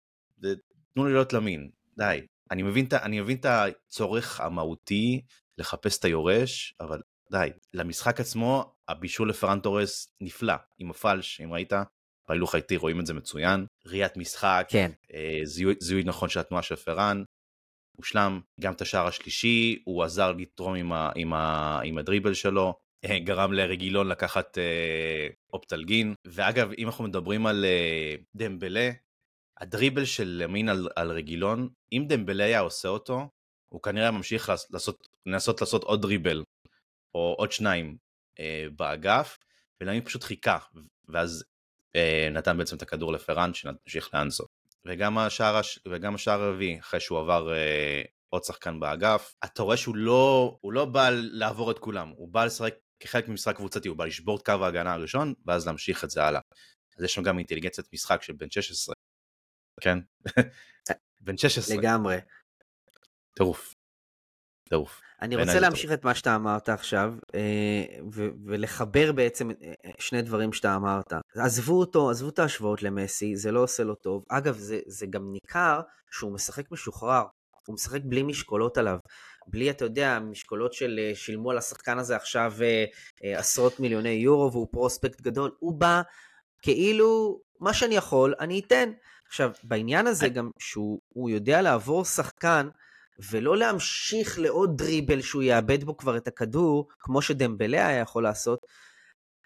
תנו לי להיות למין, די. אני מבין, אני מבין את הצורך המהותי לחפש את היורש, אבל די. למשחק עצמו, הבישול לפרן תורס נפלא, עם הפלש, אם ראית, בהילוך האיטי רואים את זה מצוין. ראיית משחק, כן. אה, זיהוי, זיהוי נכון של התנועה של פרן, הושלם. גם את השער השלישי, הוא עזר לתרום עם, ה, עם, ה, עם הדריבל שלו. אה, גרם לרגילון לקחת אה, אופטלגין. ואגב, אם אנחנו מדברים על אה, דמבלה, הדריבל של ימין על, על רגילון, אם דמבלה היה עושה אותו, הוא כנראה ממשיך לעשות, לנסות לעשות עוד דריבל, או עוד שניים אה, באגף, ולמין פשוט חיכה, ואז נתן בעצם את הכדור לפרן שנמשיך לאנסו. וגם השער, וגם השער הרביעי, אחרי שהוא עבר אה, עוד שחקן באגף, אתה רואה שהוא לא, הוא לא בא לעבור את כולם, הוא בא לשחק כחלק ממשחק קבוצתי, הוא בא לשבור את קו ההגנה הראשון, ואז להמשיך את זה הלאה. אז יש שם גם אינטליגנציית משחק של בן 16, כן? בן 16. לגמרי. טירוף. טירוף. אני רוצה להמשיך את מה שאתה אמרת עכשיו, אה, ולחבר בעצם אה, שני דברים שאתה אמרת. עזבו אותו, עזבו את ההשוואות למסי, זה לא עושה לו טוב. אגב, זה, זה גם ניכר שהוא משחק משוחרר, הוא משחק בלי משקולות עליו. בלי, אתה יודע, משקולות של אה, שילמו על השחקן הזה עכשיו עשרות מיליוני יורו והוא פרוספקט גדול. הוא בא כאילו, מה שאני יכול, אני אתן. עכשיו, בעניין הזה גם שהוא יודע לעבור שחקן, ולא להמשיך לעוד דריבל שהוא יאבד בו כבר את הכדור, כמו שדמבלה היה יכול לעשות,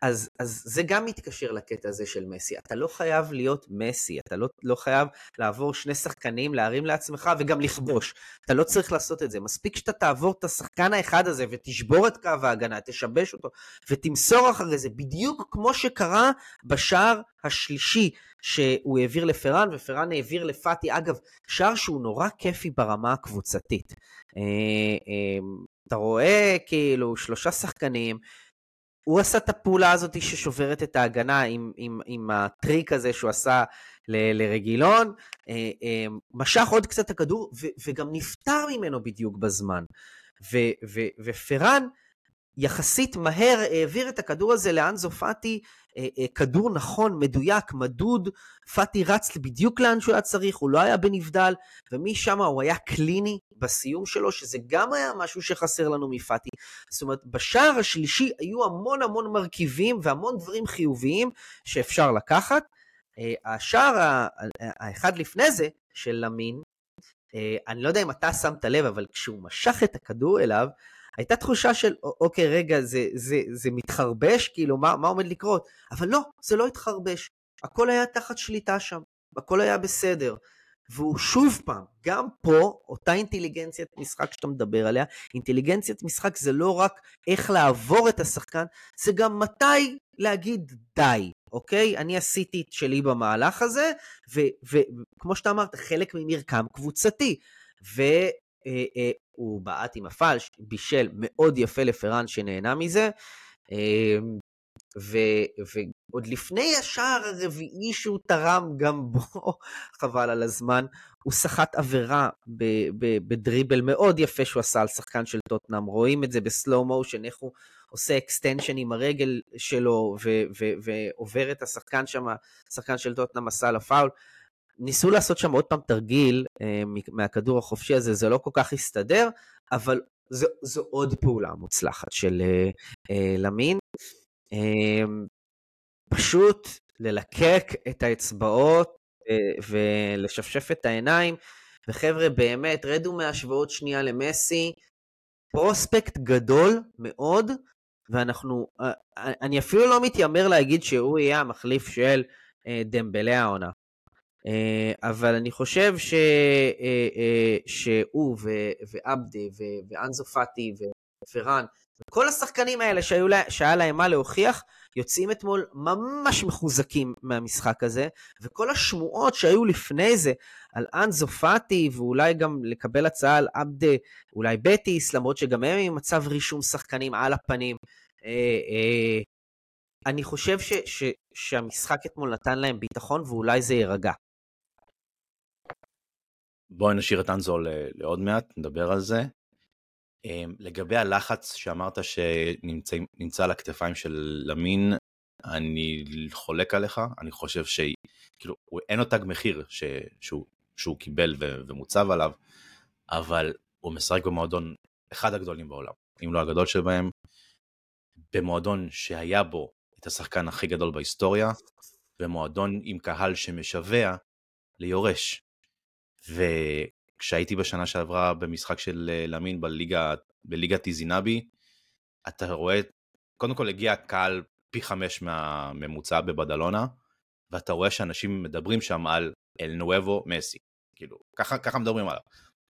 אז, אז זה גם מתקשר לקטע הזה של מסי. אתה לא חייב להיות מסי, אתה לא, לא חייב לעבור שני שחקנים, להרים לעצמך וגם לכבוש. אתה לא צריך לעשות את זה. מספיק שאתה תעבור את השחקן האחד הזה ותשבור את קו ההגנה, תשבש אותו ותמסור אחרי זה, בדיוק כמו שקרה בשער השלישי שהוא העביר לפרן, ופרן העביר לפאטי. אגב, שער שהוא נורא כיפי ברמה הקבוצתית. אה, אה, אתה רואה כאילו שלושה שחקנים, הוא עשה את הפעולה הזאת ששוברת את ההגנה עם, עם, עם הטריק הזה שהוא עשה ל, לרגילון, אה, אה, משך עוד קצת את הכדור ו, וגם נפטר ממנו בדיוק בזמן. ו, ו, ופרן יחסית מהר העביר את הכדור הזה לאנזו פאטי, אה, אה, כדור נכון, מדויק, מדוד, פאטי רץ בדיוק לאן שהוא היה צריך, הוא לא היה בנבדל, ומשם הוא היה קליני בסיום שלו, שזה גם היה משהו שחסר לנו מפאטי. זאת אומרת, בשער השלישי היו המון המון מרכיבים והמון דברים חיוביים שאפשר לקחת. אה, השער האחד לפני זה, של למין, אני לא יודע אם אתה שמת לב, אבל כשהוא משך את הכדור אליו, הייתה תחושה של, אוקיי, רגע, זה, זה, זה מתחרבש, כאילו, מה, מה עומד לקרות? אבל לא, זה לא התחרבש. הכל היה תחת שליטה שם, הכל היה בסדר. והוא שוב פעם, גם פה, אותה אינטליגנציית משחק שאתה מדבר עליה, אינטליגנציית משחק זה לא רק איך לעבור את השחקן, זה גם מתי להגיד די, אוקיי? אני עשיתי את שלי במהלך הזה, וכמו שאתה אמרת, חלק ממרקם קבוצתי. ו... אה, אה, בעט עם הפלש, בישל מאוד יפה לפרן שנהנה מזה. אמ, ו, ועוד לפני השער הרביעי שהוא תרם גם בו, חבל על הזמן, הוא סחט עבירה בדריבל מאוד יפה שהוא עשה על שחקן של טוטנאם. רואים את זה ב slow motion, איך הוא עושה extension עם הרגל שלו ועובר את השחקן שם, שחקן של טוטנאם עשה לו פאול. ניסו לעשות שם עוד פעם תרגיל אה, מהכדור החופשי הזה, זה לא כל כך הסתדר, אבל זו, זו עוד פעולה מוצלחת של אה, אה, למין. אה, פשוט ללקק את האצבעות אה, ולשפשף את העיניים, וחבר'ה, באמת, רדו מהשוואות שנייה למסי, פרוספקט גדול מאוד, ואנחנו, אה, אני אפילו לא מתיימר להגיד שהוא יהיה המחליף של אה, דמבלי העונה. אה, אבל אני חושב ש, שהוא ועבדה ואנזו פאטי ופרן, כל השחקנים האלה שהיו, שהיה להם מה להוכיח, יוצאים אתמול ממש מחוזקים מהמשחק הזה, וכל השמועות שהיו לפני זה על אנזו פאטי, ואולי גם לקבל הצעה על עבדה, אולי בטיס, למרות שגם הם עם מצב רישום שחקנים על הפנים. אה, אה, אני חושב ש, ש, שהמשחק אתמול נתן להם ביטחון, ואולי זה יירגע. בואי נשאיר את אנזו לעוד מעט, נדבר על זה. אמ, לגבי הלחץ שאמרת שנמצא על הכתפיים של למין, אני חולק עליך, אני חושב שכאילו אין לו תג מחיר ש, שהוא, שהוא קיבל ו, ומוצב עליו, אבל הוא משחק במועדון אחד הגדולים בעולם, אם לא הגדול שבהם, במועדון שהיה בו את השחקן הכי גדול בהיסטוריה, במועדון עם קהל שמשווע ליורש. וכשהייתי בשנה שעברה במשחק של אה, למין בליגה, בליגת איזינבי, אתה רואה, קודם כל הגיע קהל פי חמש מהממוצע בבדלונה, ואתה רואה שאנשים מדברים שם על אל נואבו מסי. כאילו, ככה, ככה מדברים עליו.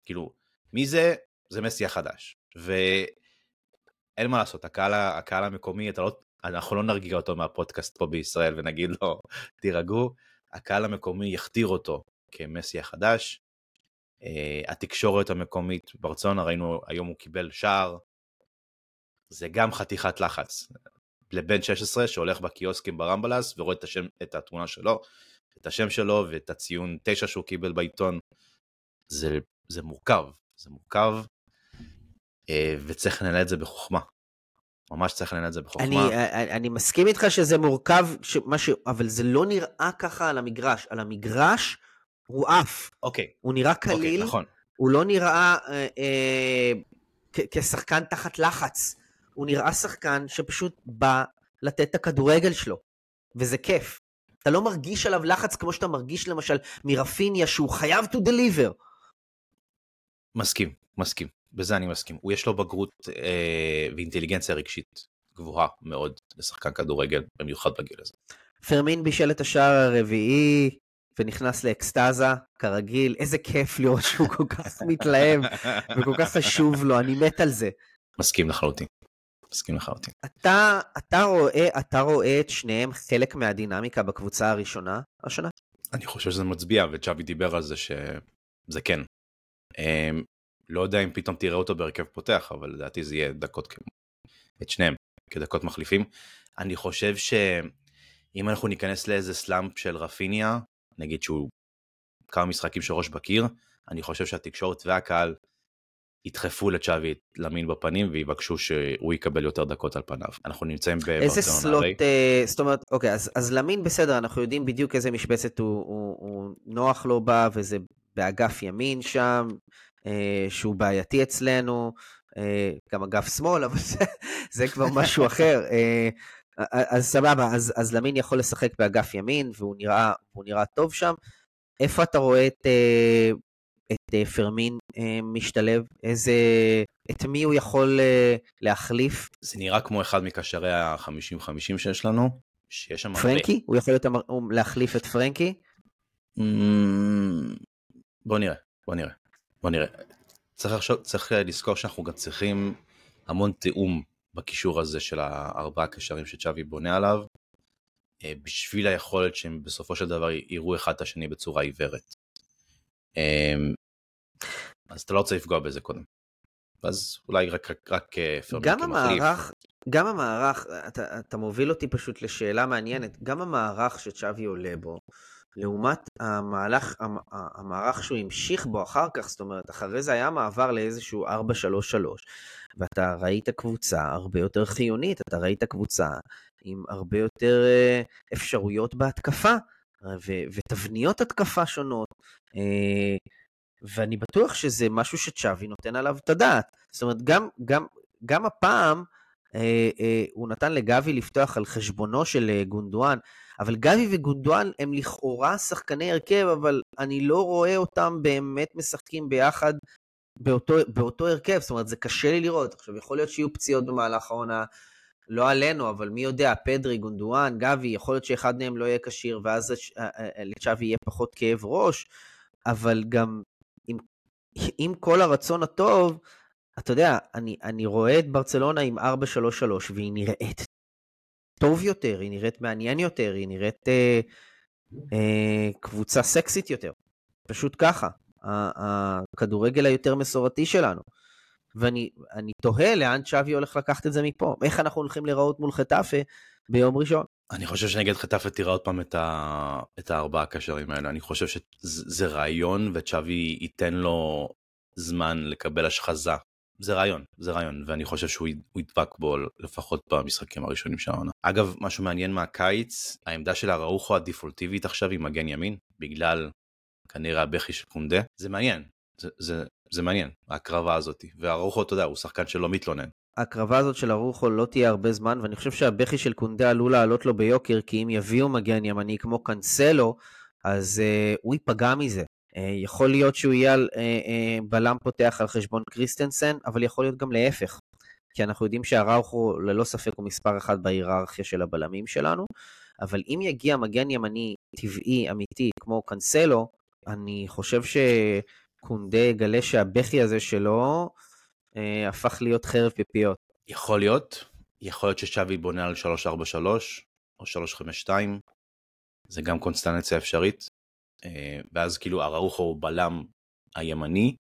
כאילו, מי זה? זה מסי החדש. ואין מה לעשות, הקהל, הקהל המקומי, אתה לא, אנחנו לא נרגיע אותו מהפודקאסט פה בישראל ונגיד לו, תירגעו, הקהל המקומי יכתיר אותו כמסי החדש, התקשורת המקומית ברצונה, ראינו היום הוא קיבל שער, זה גם חתיכת לחץ. לבן 16 שהולך בקיוסקים ברמבלס ורואה את, השם, את התמונה שלו, את השם שלו ואת הציון 9 שהוא קיבל בעיתון, זה, זה מורכב, זה מורכב, uh, וצריך לנהל את זה בחוכמה. ממש צריך לנהל את זה בחוכמה. אני, אני, אני מסכים איתך שזה מורכב, שמשהו, אבל זה לא נראה ככה על המגרש. על המגרש הוא עף. אוקיי. הוא נראה אוקיי, קליל. אוקיי, נכון. הוא לא נראה אה, אה, כשחקן תחת לחץ. הוא נראה שחקן שפשוט בא לתת את הכדורגל שלו, וזה כיף. אתה לא מרגיש עליו לחץ כמו שאתה מרגיש למשל מרפיניה שהוא חייב to deliver. מסכים, מסכים. בזה אני מסכים. הוא יש לו בגרות אה, ואינטליגנציה רגשית גבוהה מאוד לשחקן כדורגל, במיוחד בגיל הזה. פרמין בישל את השער הרביעי, ונכנס לאקסטזה, כרגיל, איזה כיף לראות שהוא כל כך מתלהב וכל כך חשוב לו, אני מת על זה. מסכים לחלוטין. מסכים לחלוטין. אתה, אתה, רואה, אתה רואה את שניהם חלק מהדינמיקה בקבוצה הראשונה השנה? אני חושב שזה מצביע, וצ'אבי דיבר על זה שזה כן. Um, לא יודע אם פתאום תראה אותו בהרכב פותח, אבל לדעתי זה יהיה דקות, את שניהם, כדקות מחליפים. אני חושב שאם אנחנו ניכנס לאיזה סלאמפ של רפיניה, נגיד שהוא כמה משחקים של ראש בקיר, אני חושב שהתקשורת והקהל ידחפו לצ'אבי למין בפנים ויבקשו שהוא יקבל יותר דקות על פניו. אנחנו נמצאים בברצלונה. איזה סלוט, אה, זאת אומרת, אוקיי, אז, אז למין בסדר, אנחנו יודעים בדיוק איזה משבצת הוא, הוא, הוא נוח לו בה, וזה באגף ימין שם, אה, שהוא בעייתי אצלנו, אה, גם אגף שמאל, אבל זה, זה כבר משהו אחר. אה, אז סבבה, אז, אז למין יכול לשחק באגף ימין, והוא נראה, נראה טוב שם. איפה אתה רואה את, אה, את אה, פרמין אה, משתלב? איזה... את מי הוא יכול להחליף? זה נראה כמו אחד מקשרי ה-50-50 שיש לנו, שיש שם הרבה. פרנקי? הוא יכול להיות להחליף את פרנקי? Mm, בוא נראה, בוא נראה, בוא נראה. צריך, לחשוב, צריך לזכור שאנחנו גם צריכים המון תיאום בקישור הזה של הארבעה קשרים שצ'אבי בונה עליו, אה, בשביל היכולת שהם בסופו של דבר יראו אחד את השני בצורה עיוורת. אמ, אז אתה לא רוצה לפגוע בזה קודם. אז אולי רק, רק, רק אה, פרמין כמחליף. גם המערך, אתה, אתה מוביל אותי פשוט לשאלה מעניינת, גם המערך שצ'אבי עולה בו, לעומת המהלך, המערך שהוא המשיך בו אחר כך, זאת אומרת, אחרי זה היה מעבר לאיזשהו 4-3-3, ואתה ראית קבוצה הרבה יותר חיונית, אתה ראית קבוצה עם הרבה יותר אה, אפשרויות בהתקפה, ו- ותבניות התקפה שונות, אה, ואני בטוח שזה משהו שצ'אבי נותן עליו את הדעת. זאת אומרת, גם, גם, גם הפעם אה, אה, הוא נתן לגבי לפתוח על חשבונו של אה, גונדואן, אבל גבי וגונדואן הם לכאורה שחקני הרכב, אבל אני לא רואה אותם באמת משחקים ביחד באותו, באותו הרכב, זאת אומרת, זה קשה לי לראות. עכשיו, יכול להיות שיהיו פציעות במהלך העונה, לא עלינו, אבל מי יודע, פדרי, גונדואן, גבי, יכול להיות שאחד מהם לא יהיה כשיר, ואז לצ'אבי יהיה פחות כאב ראש, אבל גם עם, עם כל הרצון הטוב, אתה יודע, אני, אני רואה את ברצלונה עם 4-3-3, והיא נראית טוב יותר, היא נראית מעניין יותר, היא נראית אה, אה, קבוצה סקסית יותר. פשוט ככה. הכדורגל היותר מסורתי שלנו. ואני תוהה לאן צ'אבי הולך לקחת את זה מפה. איך אנחנו הולכים להיראות מול חטאפה ביום ראשון. אני חושב שנגד חטאפה תראה עוד פעם את, ה... את הארבעה הקשרים האלה. אני חושב שזה רעיון וצ'אבי ייתן לו זמן לקבל השחזה. זה רעיון, זה רעיון, ואני חושב שהוא ידבק בו לפחות במשחקים הראשונים של העונה. אגב, משהו מעניין מהקיץ, העמדה של הראוכו הדיפולטיבית עכשיו היא מגן ימין, בגלל כנראה הבכי של קונדה, זה מעניין, זה, זה, זה מעניין, ההקרבה הזאת, והרוחו, אתה יודע, הוא שחקן שלא מתלונן. ההקרבה הזאת של הרוחו לא תהיה הרבה זמן, ואני חושב שהבכי של קונדה עלול לעלות לו ביוקר, כי אם יביאו מגן ימני כמו קאנסלו, אז uh, הוא ייפגע מזה. Uh, יכול להיות שהוא יהיה על, uh, uh, בלם פותח על חשבון קריסטנסן, אבל יכול להיות גם להפך. כי אנחנו יודעים שהראוכו ללא ספק הוא מספר אחד בהיררכיה של הבלמים שלנו, אבל אם יגיע מגן ימני טבעי, אמיתי, כמו קאנסלו, אני חושב שקונדה יגלה שהבכי הזה שלו אה, הפך להיות חרב פיפיות. יכול להיות, יכול להיות ששווי בונה על 343 או 352, זה גם קונסטנציה אפשרית, אה, ואז כאילו אראוחו הוא בלם הימני,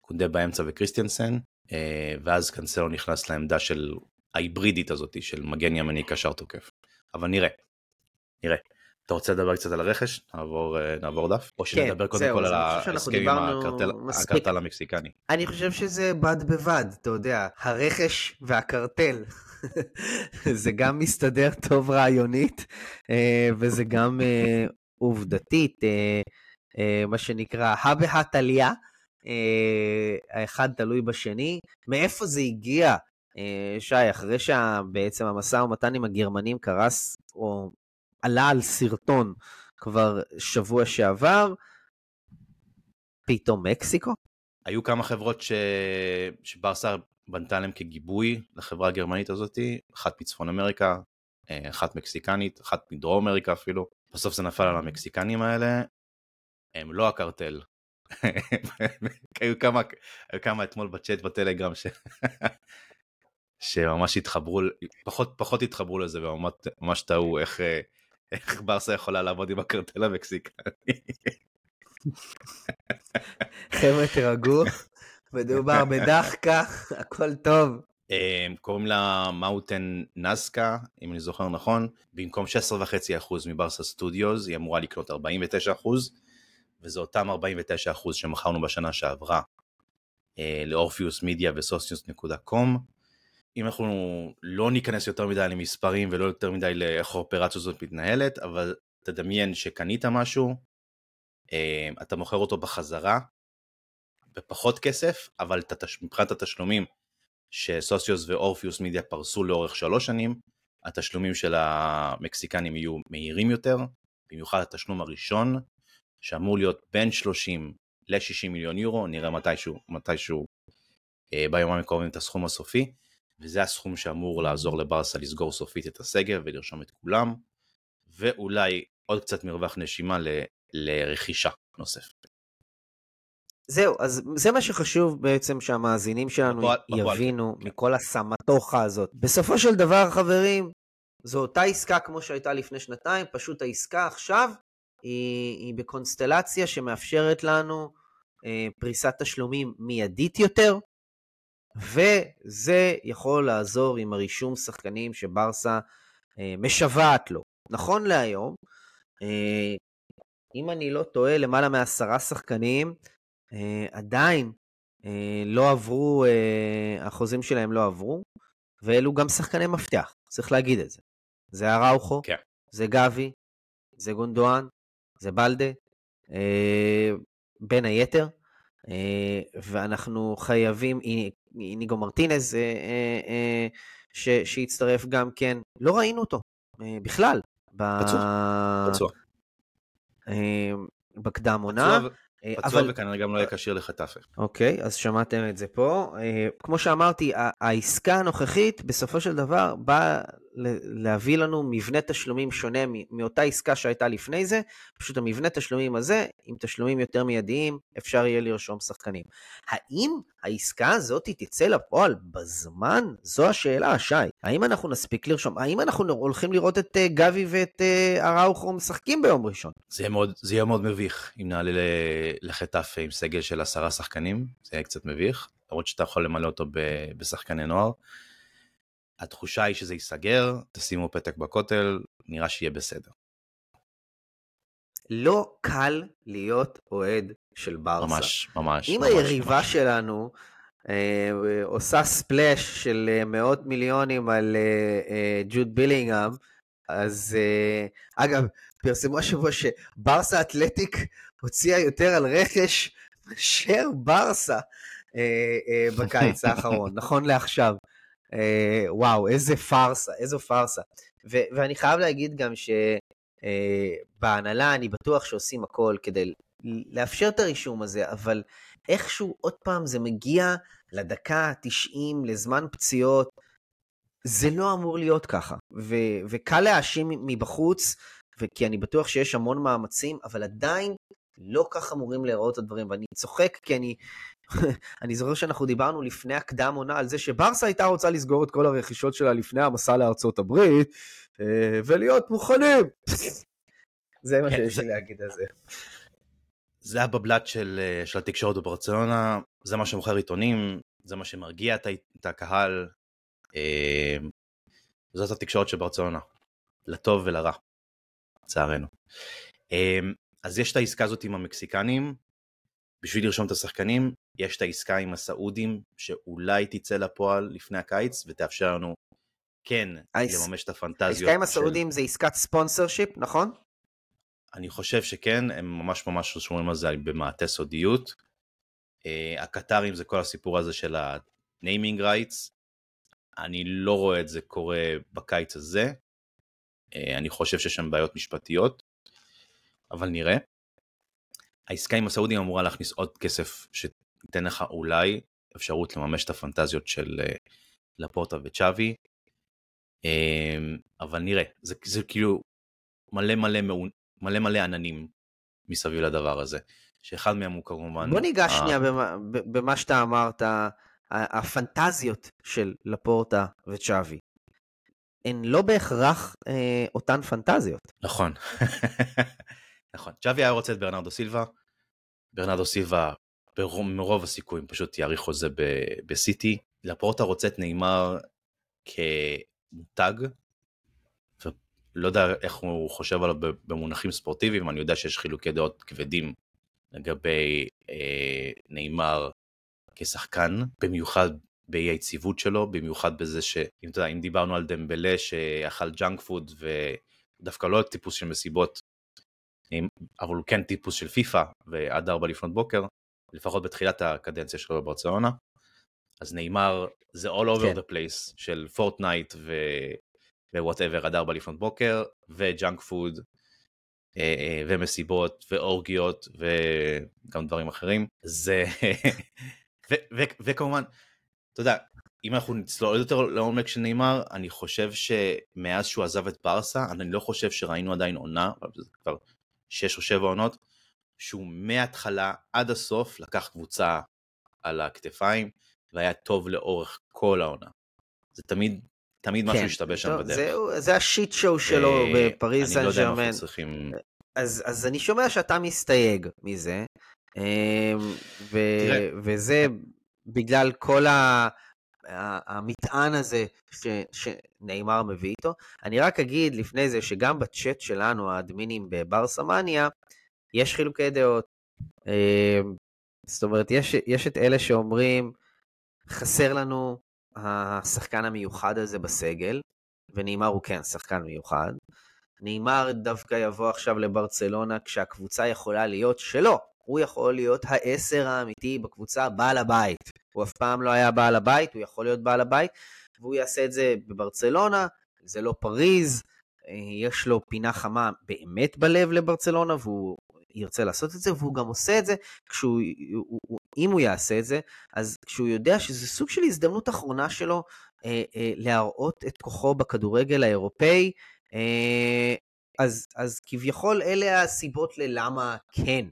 קונדה באמצע וקריסטיאנסן, אה, ואז קנסלו נכנס לעמדה של ההיברידית הזאת של מגן ימני קשר תוקף. אבל נראה, נראה. אתה רוצה לדבר קצת על הרכש? נעבור, אה, נעבור דף? או שנדבר כן, קודם כל על ההסכם עם הקרטל, הקרטל המקסיקני? אני חושב שזה בד בבד, אתה יודע, הרכש והקרטל. זה גם מסתדר טוב רעיונית, אה, וזה גם אה, עובדתית, מה שנקרא הא בהא תליא, האחד תלוי בשני. מאיפה זה הגיע? שי, אחרי שבעצם המשא ומתן עם הגרמנים קרס, או עלה על סרטון כבר שבוע שעבר, פתאום מקסיקו? היו כמה חברות ש... שברסה בנתה להם כגיבוי לחברה הגרמנית הזאת, אחת מצפון אמריקה, אה, אחת מקסיקנית, אחת מדרום אמריקה אפילו. בסוף זה נפל על המקסיקנים האלה, הם לא הקרטל. היו כמה, היו כמה אתמול בצ'אט בטלגרם ש... שממש התחברו, פחות, פחות התחברו לזה וממש טעו איך, אה, איך ברסה יכולה לעבוד עם הקרטל המקסיקני. חבר'ה תירגעו, מדובר בדחקה, הכל טוב. אמ, קוראים לה מאוטן נזקה, אם אני זוכר נכון, במקום 16.5% מברסה סטודיוס, היא אמורה לקנות 49%, וזה אותם 49% שמכרנו בשנה שעברה אה, לאורפיוס מידיה וסוסיוס נקודה קום. אם אנחנו לא ניכנס יותר מדי למספרים ולא יותר מדי לאיך האופרציה הזאת מתנהלת, אבל תדמיין שקנית משהו, אה, אתה מוכר אותו בחזרה, בפחות כסף, אבל מבחינת התשלומים שסוסיוס ואורפיוס מידיה פרסו לאורך שלוש שנים, התשלומים של המקסיקנים יהיו מהירים יותר, במיוחד התשלום הראשון, שאמור להיות בין 30 ל-60 מיליון יורו, נראה מתישהו, מתישהו אה, ביומיים הקרובים את הסכום הסופי. וזה הסכום שאמור לעזור לברסה לסגור סופית את הסגל ולרשום את כולם, ואולי עוד קצת מרווח נשימה ל, לרכישה נוספת. זהו, אז זה מה שחשוב בעצם שהמאזינים שלנו בפועל, יבינו בפועל. מכל הסמטוחה הזאת. בסופו של דבר, חברים, זו אותה עסקה כמו שהייתה לפני שנתיים, פשוט העסקה עכשיו היא, היא בקונסטלציה שמאפשרת לנו אה, פריסת תשלומים מיידית יותר, וזה יכול לעזור עם הרישום שחקנים שברסה אה, משוועת לו. נכון להיום, אה, אם אני לא טועה, למעלה מעשרה שחקנים אה, עדיין אה, לא עברו, אה, החוזים שלהם לא עברו, ואלו גם שחקני מפתח, צריך להגיד את זה. זה אראוכו, כן. זה גבי, זה גונדואן, זה בלדה, בין היתר, ואנחנו חייבים, איניגו מרטינז שהצטרף גם כן, לא ראינו אותו בכלל. פצוע. פצוע. בקדם עונה. פצוע אבל... וכנראה גם לא יהיה כשיר לחטאפה. אוקיי, אז שמעתם את זה פה. אה, כמו שאמרתי, העסקה הנוכחית בסופו של דבר באה להביא לנו מבנה תשלומים שונה מאותה עסקה שהייתה לפני זה, פשוט המבנה תשלומים הזה, עם תשלומים יותר מיידיים, אפשר יהיה לרשום שחקנים. האם העסקה הזאת תצא לפועל בזמן? זו השאלה, שי. האם אנחנו נספיק לרשום? האם אנחנו הולכים לראות את uh, גבי ואת uh, אראוכו משחקים ביום ראשון? זה יהיה מאוד, זה יהיה מאוד מביך אם נעלה לחטף עם סגל של עשרה שחקנים, זה יהיה קצת מביך, למרות שאתה יכול למלא אותו בשחקני נוער. התחושה היא שזה ייסגר, תשימו פתק בכותל, נראה שיהיה בסדר. לא קל להיות אוהד של ברסה. ממש, ממש. אם ממש, היריבה ממש. שלנו אה, עושה ספלאש של אה, מאות מיליונים על אה, אה, ג'וד בילינגהם, אז אה, אגב, פרסמו השבוע שברסה אתלטיק הוציאה יותר על רכש מאשר ברסה אה, אה, בקיץ האחרון, נכון לעכשיו. אה, וואו, איזה פארסה, איזו פארסה. ו- ואני חייב להגיד גם שבהנהלה אה, אני בטוח שעושים הכל כדי לאפשר את הרישום הזה, אבל איכשהו עוד פעם זה מגיע לדקה ה-90, לזמן פציעות, זה לא אמור להיות ככה. ו- וקל להאשים מבחוץ, כי אני בטוח שיש המון מאמצים, אבל עדיין לא כך אמורים להיראות הדברים, ואני צוחק כי אני אני זוכר שאנחנו דיברנו לפני הקדם עונה על זה שברסה הייתה רוצה לסגור את כל הרכישות שלה לפני המסע לארצות הברית, אה, ולהיות מוכנים. זה מה כן, שיש לי להגיד על זה. זה הבבלת של, אה, של התקשורת בברצלונה, זה מה שמוכר עיתונים, זה מה שמרגיע את הקהל. אה, זאת התקשורת של ברצלונה, לטוב ולרע, לצערנו. אז יש את העסקה הזאת עם המקסיקנים, בשביל לרשום את השחקנים, יש את העסקה עם הסעודים, שאולי תצא לפועל לפני הקיץ, ותאפשר לנו כן העס... לממש את הפנטזיות. העסקה עם הסעודים של... זה עסקת ספונסר שיפ, נכון? אני חושב שכן, הם ממש ממש שומרים על זה במעטה סודיות. Uh, הקטרים זה כל הסיפור הזה של ה-naming rights. אני לא רואה את זה קורה בקיץ הזה. Uh, אני חושב שיש שם בעיות משפטיות, אבל נראה. העסקה עם הסעודים אמורה להכניס עוד כסף שייתן לך אולי אפשרות לממש את הפנטזיות של אה, לפורטה וצ'אבי. אמ, אבל נראה, זה, זה כאילו מלא מלא מלא מלא עננים מסביב לדבר הזה, שאחד מהם הוא כמובן... בוא ניגש שנייה במה, במה שאתה אמרת, הפנטזיות של לפורטה וצ'אבי. הן לא בהכרח אה, אותן פנטזיות. נכון. נכון. צ'אבי היה רוצה את ברנרדו סילבה, ברנרדו סילבה מרוב הסיכויים פשוט יאריך חוזה בסיטי. לפורטה רוצה את נאמר כמותג, ולא יודע איך הוא חושב עליו במונחים ספורטיביים, אני יודע שיש חילוקי דעות כבדים לגבי אה, ניימאר כשחקן, במיוחד באי היציבות שלו, במיוחד בזה שאם אתה יודע, אם דיברנו על דמבלה שאכל junk food ודווקא לא טיפוס של מסיבות אבל הוא כן טיפוס של פיפא ועד 4 לפנות בוקר, לפחות בתחילת הקדנציה שלו בברצלונה. אז ניימאר זה all over כן. the place של פורטנייט ו whatever עד 4 לפנות בוקר ו junk food אה, אה, ומסיבות ואורגיות וגם דברים אחרים. זה וכמובן, אתה יודע, אם אנחנו נצלול יותר לעומק של ניימאר, אני חושב שמאז שהוא עזב את ברסה, אני לא חושב שראינו עדיין עונה, אבל זה כבר שש או שבע עונות, שהוא מההתחלה עד הסוף לקח קבוצה על הכתפיים, והיה טוב לאורך כל העונה. זה תמיד, תמיד משהו כן, השתבש שם בדרך. זה, זה השיט שואו שלו בפריז סן ג'רמן. אני לא יודע אם אנחנו צריכים... אז, אז אני שומע שאתה מסתייג מזה, אמ, ו, וזה בגלל כל ה... המטען הזה ש, שנאמר מביא איתו. אני רק אגיד לפני זה שגם בצ'אט שלנו, האדמינים בברסמניה, יש חילוקי דעות. אמ, זאת אומרת, יש, יש את אלה שאומרים, חסר לנו השחקן המיוחד הזה בסגל, ונאמר הוא כן שחקן מיוחד. נאמר דווקא יבוא עכשיו לברצלונה כשהקבוצה יכולה להיות שלו. הוא יכול להיות העשר האמיתי בקבוצה, בעל הבית. הוא אף פעם לא היה בעל הבית, הוא יכול להיות בעל הבית, והוא יעשה את זה בברצלונה, זה לא פריז, אה, יש לו פינה חמה באמת בלב לברצלונה, והוא ירצה לעשות את זה, והוא גם עושה את זה, כשהוא, הוא, הוא, אם הוא יעשה את זה, אז כשהוא יודע שזה סוג של הזדמנות אחרונה שלו אה, אה, להראות את כוחו בכדורגל האירופאי, אה, אז, אז כביכול אלה הסיבות ללמה כן.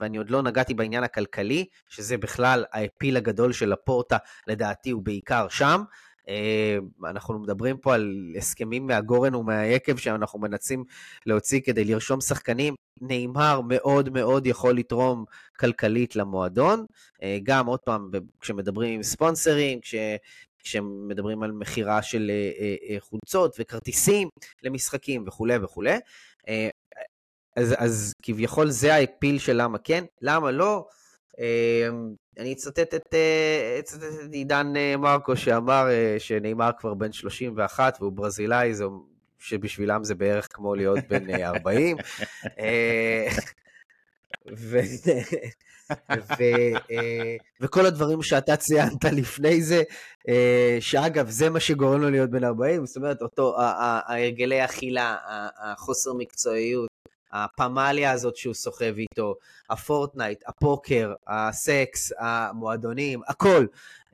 ואני עוד לא נגעתי בעניין הכלכלי, שזה בכלל האפיל הגדול של הפורטה, לדעתי הוא בעיקר שם. אה, אנחנו מדברים פה על הסכמים מהגורן ומהיקב שאנחנו מנסים להוציא כדי לרשום שחקנים. נאמר מאוד מאוד יכול לתרום כלכלית למועדון. אה, גם, עוד פעם, כשמדברים עם ספונסרים, כש... כשמדברים על מכירה של אה, חולצות וכרטיסים למשחקים וכולי וכולי. אז, אז כביכול זה האפיל של למה כן, למה לא. אני אצטט את, אה, אצטט את עידן אה, מרקו שאמר אה, שנאמר כבר בן 31 והוא ברזילאי, זה, שבשבילם זה בערך כמו להיות בן 40. ו, ו, וכל הדברים שאתה ציינת לפני זה, שאגב, זה מה שגורם לו להיות בן 40, זאת אומרת, אותו, הרגלי אכילה, החוסר מקצועיות, הפמליה הזאת שהוא סוחב איתו, הפורטנייט, הפוקר, הסקס, המועדונים, הכל.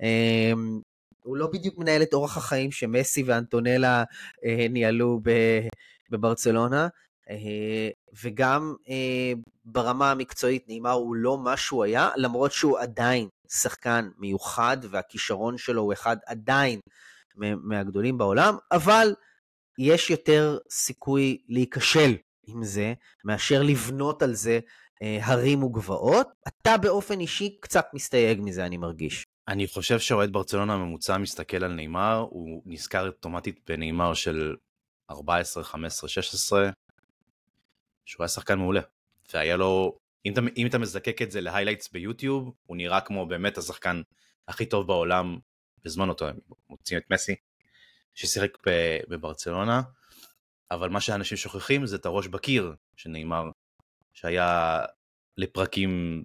אמ, הוא לא בדיוק מנהל את אורח החיים שמסי ואנטונלה אה, ניהלו בברצלונה, אה, וגם אה, ברמה המקצועית נאמר הוא לא מה שהוא היה, למרות שהוא עדיין שחקן מיוחד והכישרון שלו הוא אחד עדיין מהגדולים בעולם, אבל יש יותר סיכוי להיכשל עם זה, מאשר לבנות על זה אה, הרים וגבעות. אתה באופן אישי קצת מסתייג מזה, אני מרגיש. אני חושב שאוהד ברצלונה הממוצע מסתכל על נאמר, הוא נזכר אוטומטית בנאמר של 14, 15, 16, שהוא היה שחקן מעולה. והיה לו, אם אתה, אם אתה מזקק את זה להיילייטס ביוטיוב, הוא נראה כמו באמת השחקן הכי טוב בעולם בזמן אותו, מוצאים את מסי, ששיחק בברצלונה. אבל מה שאנשים שוכחים זה את הראש בקיר שנאמר, שהיה לפרקים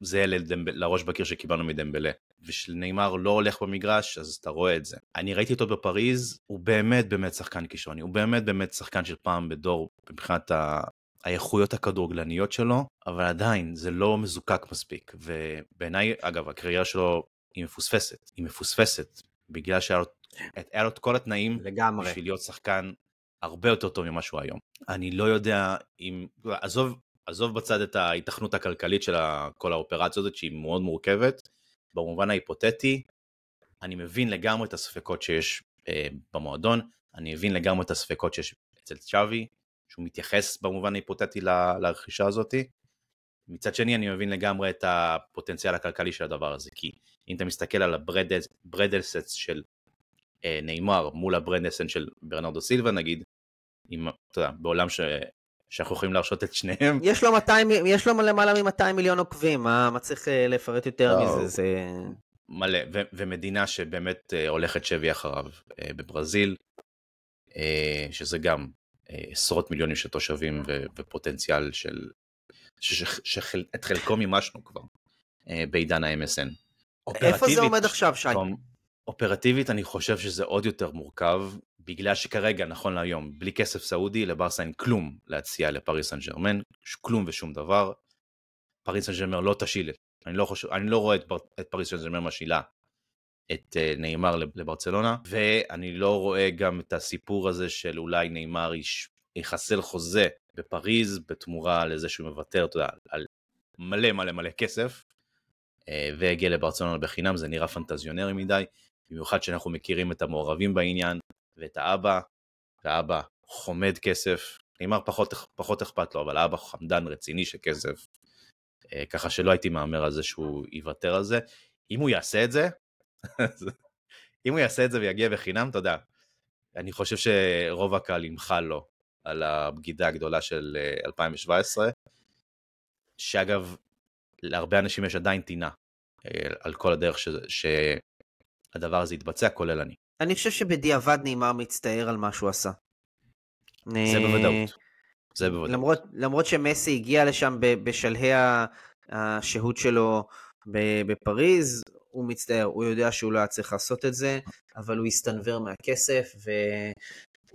זהה. לראש בקיר שקיבלנו מדמבלה. ושנאמר לא הולך במגרש, אז אתה רואה את זה. אני ראיתי אותו בפריז, הוא באמת באמת שחקן כישרוני, הוא באמת באמת שחקן של פעם בדור מבחינת ה... האיכויות הכדורגלניות שלו, אבל עדיין זה לא מזוקק מספיק. ובעיניי, אגב, הקריירה שלו היא מפוספסת. היא מפוספסת, בגלל שהיה לו את כל התנאים לגמרי. בשביל להיות שחקן הרבה יותר טוב ממה שהוא היום. אני לא יודע אם, עזוב, עזוב בצד את ההיתכנות הכלכלית של כל האופרציה הזאת שהיא מאוד מורכבת, במובן ההיפותטי, אני מבין לגמרי את הספקות שיש אה, במועדון, אני מבין לגמרי את הספקות שיש אצל צ'אבי, שהוא מתייחס במובן ההיפותטי לרכישה הזאת. מצד שני אני מבין לגמרי את הפוטנציאל הכלכלי של הדבר הזה, כי אם אתה מסתכל על הברדלסטס של נאמר מול הברנדסן של ברנרדו סילבה נגיד, עם, אתה יודע, בעולם ש... שאנחנו יכולים להרשות את שניהם. יש לו, 200, יש לו למעלה מ-200 מיליון עוקבים, מה, מה צריך אה, לפרט יותר לא, מזה? זה... מלא, ו- ומדינה שבאמת הולכת שבי אחריו בברזיל, שזה גם עשרות מיליונים של תושבים ו- ופוטנציאל של... שאת חלקו מימשנו כבר בעידן ה-MSN. איפה זה עומד עכשיו, שי? אופרטיבית אני חושב שזה עוד יותר מורכב, בגלל שכרגע, נכון להיום, בלי כסף סעודי, לברסה אין כלום להציע לפריס סן ג'רמן, כלום ושום דבר. פריס סן ג'רמן לא תשיל, אני לא, חושב, אני לא רואה את, את פריס סן ג'רמן משילה את uh, נאמר לברצלונה, ואני לא רואה גם את הסיפור הזה של אולי נאמר יחסל חוזה בפריז בתמורה לזה שהוא מוותר, אתה יודע, על מלא מלא מלא כסף, uh, והגיע לברצלונה בחינם, זה נראה פנטזיונרי מדי. במיוחד שאנחנו מכירים את המעורבים בעניין ואת האבא, והאבא חומד כסף, נאמר פחות, פחות אכפת לו, אבל האבא חמדן רציני של כסף, אה, ככה שלא הייתי מהמר על זה שהוא יוותר על זה. אם הוא יעשה את זה, אם הוא יעשה את זה ויגיע בחינם, אתה יודע, אני חושב שרוב הקהל ימחל לו על הבגידה הגדולה של 2017, אה, שאגב, להרבה אנשים יש עדיין טינה אה, על כל הדרך ש, ש, הדבר הזה יתבצע, כולל אני. אני חושב שבדיעבד נאמר מצטער על מה שהוא עשה. זה בוודאות. זה בוודאות. למרות, למרות שמסי הגיע לשם בשלהי השהות שלו בפריז, הוא מצטער, הוא יודע שהוא לא היה צריך לעשות את זה, אבל הוא הסתנוור מהכסף,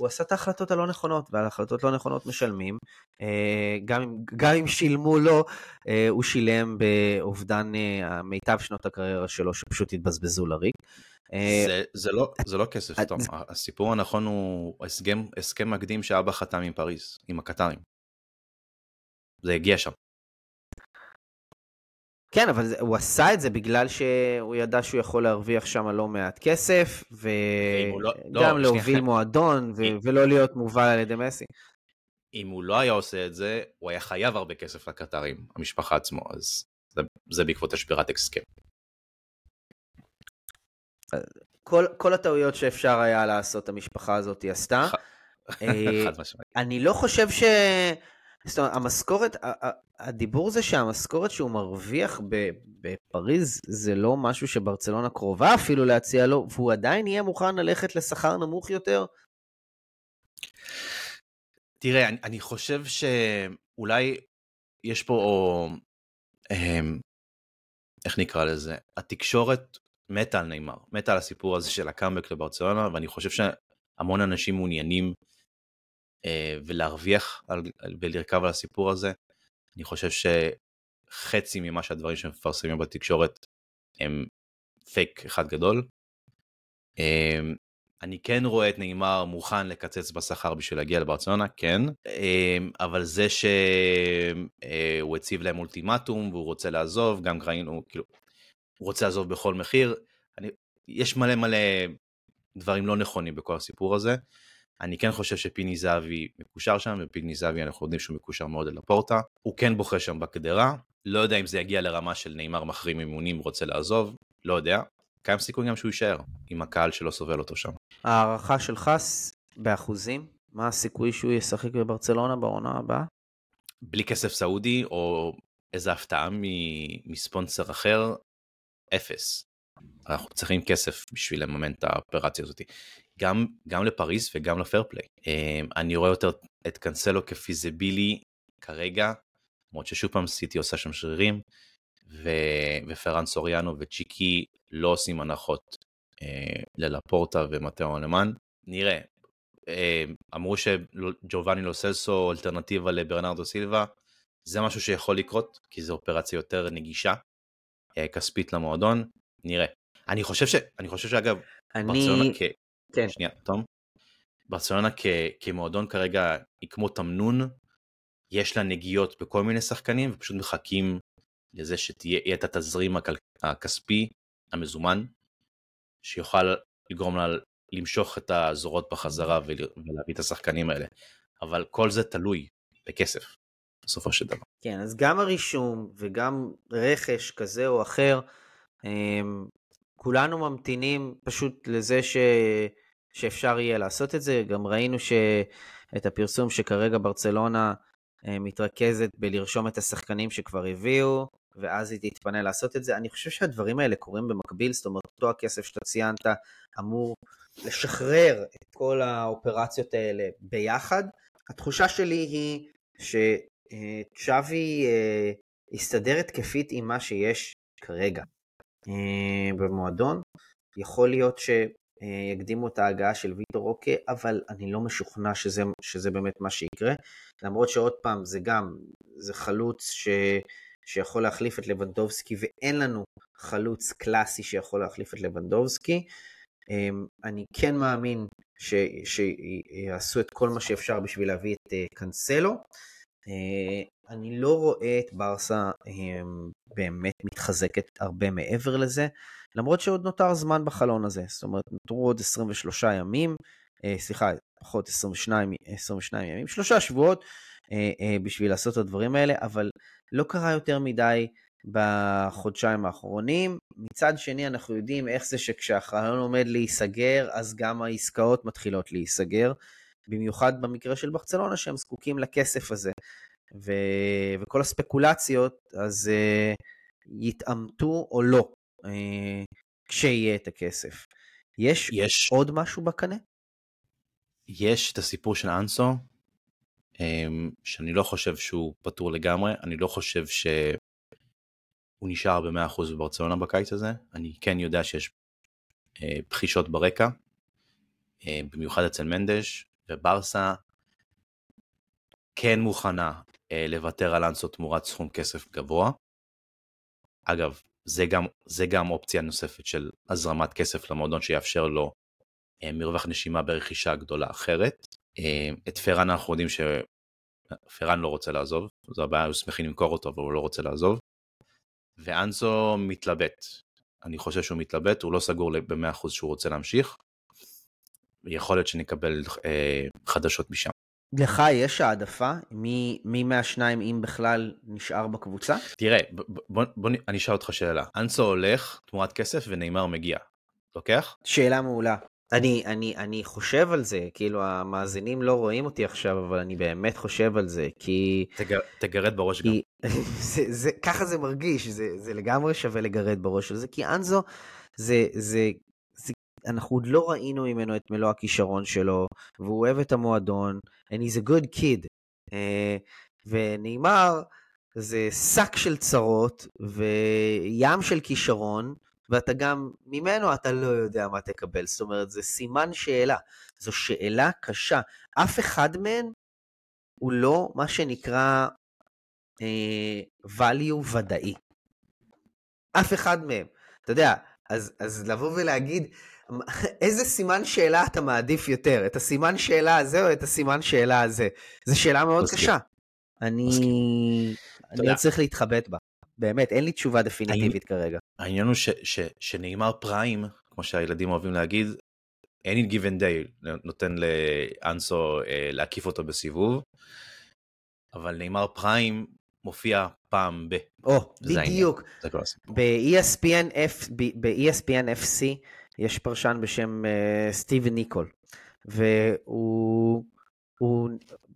והוא עשה את ההחלטות הלא נכונות, ועל החלטות לא נכונות משלמים. אה, גם, גם אם שילמו לו, אה, הוא שילם באובדן אה, מיטב שנות הקריירה שלו, שפשוט התבזבזו לריק. זה, זה, לא, זה לא כסף, תום. הסיפור הנכון הוא הסכם, הסכם מקדים שאבא חתם עם פריז, עם הקטרים. זה הגיע שם. כן, אבל זה, הוא עשה את זה בגלל שהוא ידע שהוא יכול להרוויח שם לא מעט כסף, וגם לא, לא, להוביל שנייה. מועדון, ו- ולא להיות מובל על ידי מסי. אם הוא לא היה עושה את זה, הוא היה חייב הרבה כסף לקטרים, המשפחה עצמו, אז זה, זה בעקבות השבירת הסכם. כל, כל הטעויות שאפשר היה לעשות, המשפחה הזאת עשתה. אה, חד משמעית. אני לא חושב ש... זאת אומרת, המשכורת, הדיבור זה שהמשכורת שהוא מרוויח בפריז זה לא משהו שברצלונה קרובה אפילו להציע לו, והוא עדיין יהיה מוכן ללכת לשכר נמוך יותר? תראה, אני, אני חושב שאולי יש פה, או, אמ, איך נקרא לזה, התקשורת מתה על נאמר, מתה על הסיפור הזה של הקאמבק לברצלונה, ואני חושב שהמון אנשים מעוניינים ולהרוויח על, ולרכב על הסיפור הזה. אני חושב שחצי ממה שהדברים שמפרסמים בתקשורת הם פייק אחד גדול. אה, אני כן רואה את נאמר מוכן לקצץ בשכר בשביל להגיע לברצלונה, כן, אה, אבל זה שהוא הציב להם אולטימטום והוא רוצה לעזוב, גם ראינו, כאילו, הוא רוצה לעזוב בכל מחיר. אני, יש מלא מלא דברים לא נכונים בכל הסיפור הזה. אני כן חושב שפיני זהבי מקושר שם, ופיני זהבי אנחנו יודעים שהוא מקושר מאוד אל הפורטה. הוא כן בוכה שם בקדרה, לא יודע אם זה יגיע לרמה של נאמר מחרים אימונים רוצה לעזוב, לא יודע. קיים סיכוי גם שהוא יישאר, עם הקהל שלא סובל אותו שם. הערכה שלך באחוזים, מה הסיכוי שהוא ישחק בברצלונה בעונה הבאה? בלי כסף סעודי, או איזה הפתעה מספונסר אחר, אפס. אנחנו צריכים כסף בשביל לממן את האופרציה הזאת. גם, גם לפריז וגם לפייר פליי. אמ, אני רואה יותר את קאנסלו כפיזיבילי כרגע, למרות ששוב פעם סיטי עושה שם שרירים, ו... ופרן סוריאנו וצ'יקי לא עושים הנחות אה, ללפורטה ומטאו אלמן. נראה, אה, אמרו שג'ובאני לוסלסו אלטרנטיבה לברנרדו סילבה, זה משהו שיכול לקרות, כי זו אופרציה יותר נגישה, אה, כספית למועדון, נראה. אני חושב ש... אני חושב שאגב, אני... ברצלונה כ... כן. שנייה, תום. ברצלונה כ... כמועדון כרגע היא כמו תמנון, יש לה נגיעות בכל מיני שחקנים ופשוט מחכים לזה שתהיה את התזרים הכל... הכספי המזומן, שיוכל לגרום לה למשוך את הזורות בחזרה ול... ולהביא את השחקנים האלה. אבל כל זה תלוי בכסף, בסופו של דבר. כן, אז גם הרישום וגם רכש כזה או אחר, אמ, כולנו ממתינים פשוט לזה ש... שאפשר יהיה לעשות את זה. גם ראינו שאת הפרסום שכרגע ברצלונה אה, מתרכזת בלרשום את השחקנים שכבר הביאו, ואז היא תתפנה לעשות את זה. אני חושב שהדברים האלה קורים במקביל, זאת אומרת, אותו הכסף שאתה ציינת אמור לשחרר את כל האופרציות האלה ביחד. התחושה שלי היא שצ'אבי אה, יסתדר התקפית עם מה שיש כרגע. אה, במועדון. יכול להיות שיקדימו את ההגעה של ויטור רוקה, אבל אני לא משוכנע שזה, שזה באמת מה שיקרה. למרות שעוד פעם, זה גם, זה חלוץ ש, שיכול להחליף את לבנדובסקי, ואין לנו חלוץ קלאסי שיכול להחליף את לבנדובסקי. אה, אני כן מאמין ש, שיעשו את כל מה שאפשר בשביל להביא את אה, קאנסלו. אני לא רואה את ברסה באמת מתחזקת הרבה מעבר לזה, למרות שעוד נותר זמן בחלון הזה, זאת אומרת נותרו עוד 23 ימים, אה, סליחה, פחות 22, 22 ימים, שלושה שבועות אה, אה, בשביל לעשות את הדברים האלה, אבל לא קרה יותר מדי בחודשיים האחרונים. מצד שני, אנחנו יודעים איך זה שכשהחלון עומד להיסגר, אז גם העסקאות מתחילות להיסגר, במיוחד במקרה של ברצלונה, שהם זקוקים לכסף הזה. ו... וכל הספקולציות, אז uh, יתעמתו או לא, כשיהיה את הכסף. יש, יש עוד משהו בקנה? יש את הסיפור של אנסו, אמ, שאני לא חושב שהוא פתור לגמרי, אני לא חושב שהוא נשאר ב-100% בברצלונה בקיץ הזה, אני כן יודע שיש אה, בחישות ברקע, אה, במיוחד אצל מנדש, וברסה כן מוכנה אה, לוותר על אנסו תמורת סכום כסף גבוה. אגב, זה גם, זה גם אופציה נוספת של הזרמת כסף למועדון שיאפשר לו מרווח נשימה ברכישה גדולה אחרת. את פרן אנחנו יודעים שפרן לא רוצה לעזוב, זו הבעיה, היו שמחים למכור אותו אבל הוא לא רוצה לעזוב. ואנסו מתלבט, אני חושב שהוא מתלבט, הוא לא סגור ב-100% שהוא רוצה להמשיך. יכול להיות שנקבל אה, חדשות משם. לך יש העדפה? מי, מי מהשניים, אם בכלל, נשאר בקבוצה? תראה, בוא, בוא, בוא אני אשאל אותך שאלה. אנסו הולך תמורת כסף ונאמר מגיע. לוקח? שאלה מעולה. אני, אני, אני חושב על זה, כאילו המאזינים לא רואים אותי עכשיו, אבל אני באמת חושב על זה, כי... תגר, תגרד בראש כי... גם. זה, זה, ככה זה מרגיש, זה, זה לגמרי שווה לגרד בראש על זה, כי אנזו, זה, זה, זה, אנחנו עוד לא ראינו ממנו את מלוא הכישרון שלו, והוא אוהב את המועדון, and he's a good kid. Uh, ונאמר, זה שק של צרות, וים של כישרון, ואתה גם, ממנו אתה לא יודע מה תקבל. זאת אומרת, זה סימן שאלה. זו שאלה קשה. אף אחד מהן הוא לא מה שנקרא אה, value ודאי. אף אחד מהם. אתה יודע, אז, אז לבוא ולהגיד, איזה סימן שאלה אתה מעדיף יותר? את הסימן שאלה הזה או את הסימן שאלה הזה? זו שאלה מאוד מסכים. קשה. אני, אני לא צריך להתחבט בה. באמת, אין לי תשובה דפיניטיבית כרגע. העניין הוא ש, ש, שנאמר פריים, כמו שהילדים אוהבים להגיד, any given day נותן לאנסו אה, להקיף אותו בסיבוב, אבל נאמר פריים מופיע פעם ב. או, בדיוק. ב-ESPN, ב-ESPN FC יש פרשן בשם uh, סטיבן ניקול, והוא, הוא,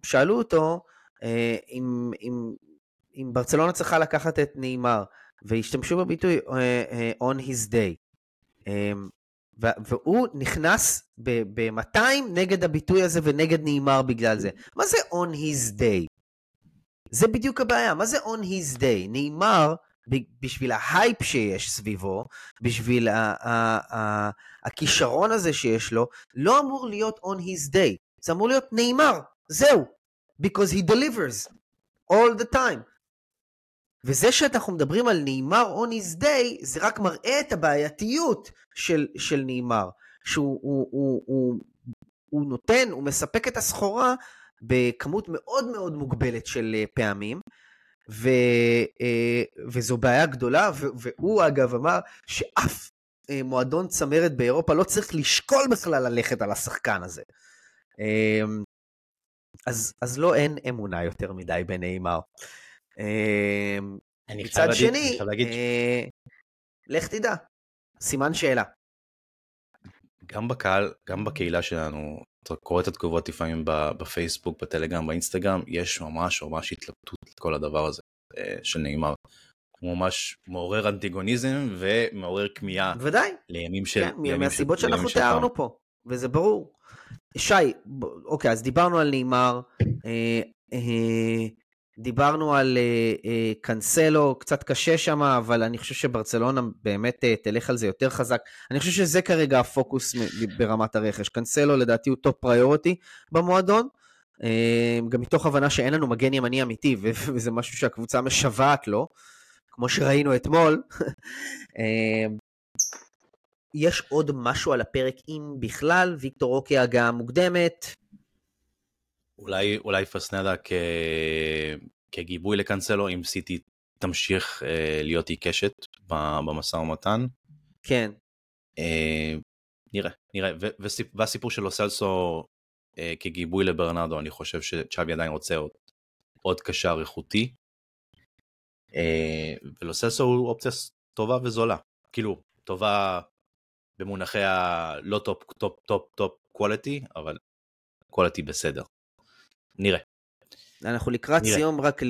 שאלו אותו uh, אם, אם, אם ברצלונה צריכה לקחת את נאמר, והשתמשו בביטוי uh, uh, on his day. Um, והוא נכנס ב-200 נגד הביטוי הזה ונגד נאמר בגלל זה. מה זה on his day? זה בדיוק הבעיה, מה זה on his day? נאמר, בשביל ההייפ שיש סביבו, בשביל הכישרון הזה שיש לו, לא אמור להיות on his day, זה אמור להיות נאמר, זהו, because he delivers all the time. וזה שאנחנו מדברים על נאמר on his day, זה רק מראה את הבעייתיות של, של נאמר, שהוא הוא, הוא, הוא, הוא נותן, הוא מספק את הסחורה בכמות מאוד מאוד מוגבלת של אה, פעמים, ו, אה, וזו בעיה גדולה, והוא אגב אמר שאף אה, מועדון צמרת באירופה לא צריך לשקול בכלל ללכת על השחקן הזה. אמ, אז, אז לא אין אמונה יותר מדי בנאמר. אמ, מצד שני, לך תדע, סימן שאלה. גם בקהל, גם בקהילה שלנו, אתה קורא את התגובות לפעמים בפייסבוק, בטלגרם, באינסטגרם, יש ממש ממש התלבטות לכל הדבר הזה אה, של ניימאר. הוא ממש מעורר אנטיגוניזם ומעורר כמיהה. ודאי. לימים של... כן, מהסיבות שאנחנו תיארנו פה, וזה ברור. שי, אוקיי, אז דיברנו על ניימאר, אה, אה, דיברנו על אה, אה, קנסלו, קצת קשה שם, אבל אני חושב שברצלונה באמת אה, תלך על זה יותר חזק. אני חושב שזה כרגע הפוקוס ברמת הרכש. קנסלו לדעתי הוא top priority במועדון, גם מתוך הבנה שאין לנו מגן ימני אמיתי, וזה משהו שהקבוצה משוועת לו, כמו שראינו אתמול. יש עוד משהו על הפרק, אם בכלל, ויקטור אוקי הגעה מוקדמת, אולי, אולי פסנדה כ... כגיבוי לקנסלו, אם סיטי תמשיך אה, להיות עיקשת במשא ומתן. כן. אה, נראה, נראה. ו- וסיפ- והסיפור של לוסלסו אה, כגיבוי לברנרדו, אני חושב שצ'אבי עדיין רוצה עוד, עוד קשר איכותי. אה, ולוסלסו הוא אופציה טובה וזולה. כאילו, טובה במונחי ה לא top top top top quality, אבל quality בסדר. נראה. אנחנו לקראת נראה. סיום, רק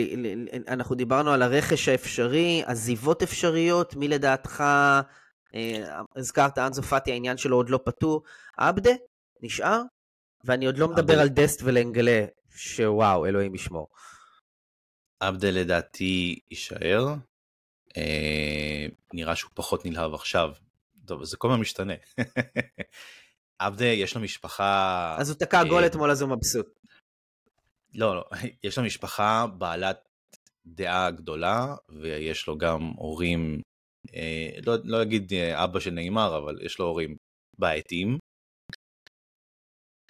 אנחנו דיברנו על הרכש האפשרי, עזיבות אפשריות, מי לדעתך, אה, הזכרת אנסו פאטי, העניין שלו עוד לא פתור, עבדה, נשאר? ואני עוד לא מדבר על דסט ולנגלה. שוואו, אלוהים ישמור. עבדה לדעתי יישאר. אה, נראה שהוא פחות נלהב עכשיו. טוב, זה כל הזמן משתנה. עבדה יש לו משפחה... אז הוא תקע גול אה, אתמול אז הוא מבסוט. לא, לא, יש לו משפחה בעלת דעה גדולה, ויש לו גם הורים, אה, לא, לא אגיד אה, אבא של נעימר, אבל יש לו הורים בעייתיים,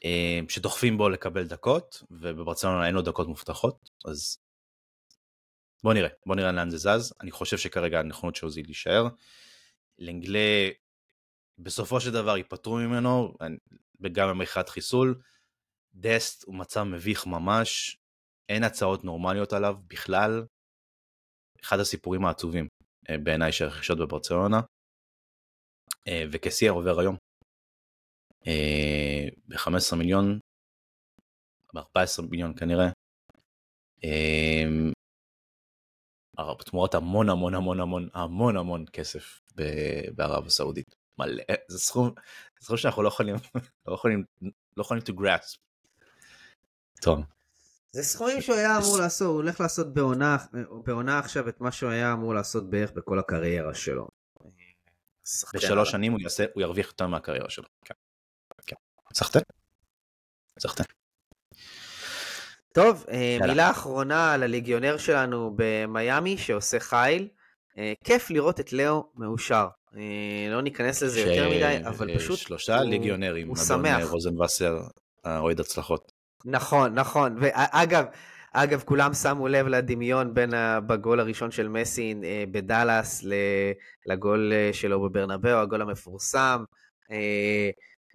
אה, שדוחפים בו לקבל דקות, ובברצלונה אין לו דקות מובטחות, אז בוא נראה, בוא נראה לאן זה זז. אני חושב שכרגע הנכונות של אוזיל להישאר. לנגלה, בסופו של דבר ייפטרו ממנו, וגם במכירת חיסול. דסט הוא מצב מביך ממש, אין הצעות נורמליות עליו בכלל. אחד הסיפורים העצובים אה, בעיניי של רכישות בברצלונה. אה, וקסייר עובר היום. אה, ב-15 מיליון, ב-14 מיליון כנראה. תמורת המון המון המון המון המון המון כסף בערב הסעודית. מלא, זה סכום, זה סכום שאנחנו לא יכולים, לא יכולים, לא יכולים to grasp. טוב. זה סכומים שהוא היה אמור לעשות, הוא הולך לעשות בעונה, בעונה עכשיו את מה שהוא היה אמור לעשות בערך בכל הקריירה שלו. בשלוש שנים הוא, יעשה, הוא ירוויח יותר מהקריירה שלו. כן. כן. סחטן. סחטן. טוב, אה, מילה אחרונה על הליגיונר שלנו במיאמי שעושה חיל. אה, כיף לראות את לאו מאושר. אה, לא ניכנס לזה יותר מדי, אבל פשוט... שלושה ליגיונרים, הוא שמח. רוזנבסר, האוהד הצלחות. נכון, נכון. ואגב, אגב, כולם שמו לב לדמיון בין בגול הראשון של מסי בדאלאס לגול שלו בברנבאו, הגול המפורסם.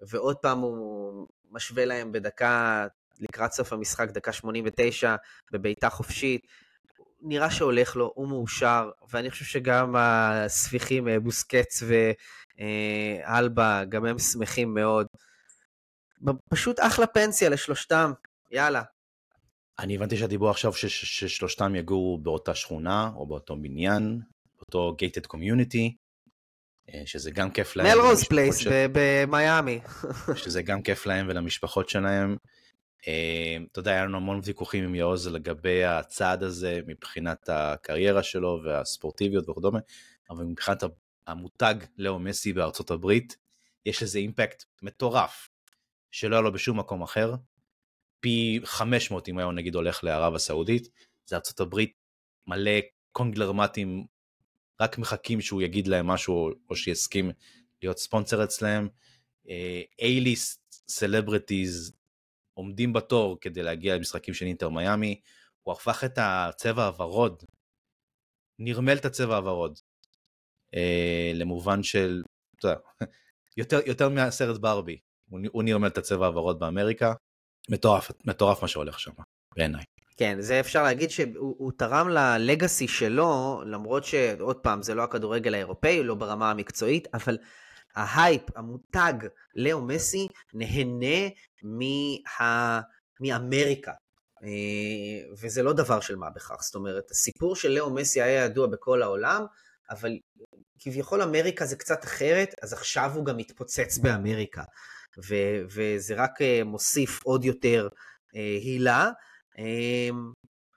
ועוד פעם הוא משווה להם בדקה לקראת סוף המשחק, דקה 89, בבעיטה חופשית. נראה שהולך לו, הוא מאושר, ואני חושב שגם הספיחים אה, בוסקץ ואלבה, גם הם שמחים מאוד. פשוט אחלה פנסיה לשלושתם, יאללה. אני הבנתי שהדיבור עכשיו ששלושתם יגורו באותה שכונה, או באותו בניין, באותו gated community, אה, שזה גם כיף להם. מלרוז פלייס במיאמי. שזה גם כיף להם ולמשפחות שלהם. אמ, אתה יודע, היה לנו המון ויכוחים עם יעוז לגבי הצעד הזה מבחינת הקריירה שלו והספורטיביות וכדומה, אבל מבחינת המותג לאו מסי בארצות הברית, יש לזה אימפקט מטורף, שלא היה לו בשום מקום אחר. פי 500 אם היום נגיד הולך לערב הסעודית, ארצות הברית מלא קונגלרמטים, רק מחכים שהוא יגיד להם משהו או שיסכים להיות ספונסר אצלהם. A-list celebrities עומדים בתור כדי להגיע למשחקים של אינטר מיאמי, הוא הפך את הצבע הוורוד, נרמל את הצבע הוורוד, אה, למובן של, אתה יודע, יותר, יותר מהסרט ברבי, הוא, הוא נרמל את הצבע הוורוד באמריקה, מטורף, מטורף מה שהולך שם, בעיניי. כן, זה אפשר להגיד שהוא תרם ל legacy שלו, למרות שעוד פעם, זה לא הכדורגל האירופאי, לא ברמה המקצועית, אבל ההייפ, המותג, לאו מסי, נהנה מה... מאמריקה. אה, וזה לא דבר של מה בכך. זאת אומרת, הסיפור של לאו מסי היה ידוע בכל העולם, אבל כביכול אמריקה זה קצת אחרת, אז עכשיו הוא גם מתפוצץ באמריקה. ו- וזה רק אה, מוסיף עוד יותר אה, הילה.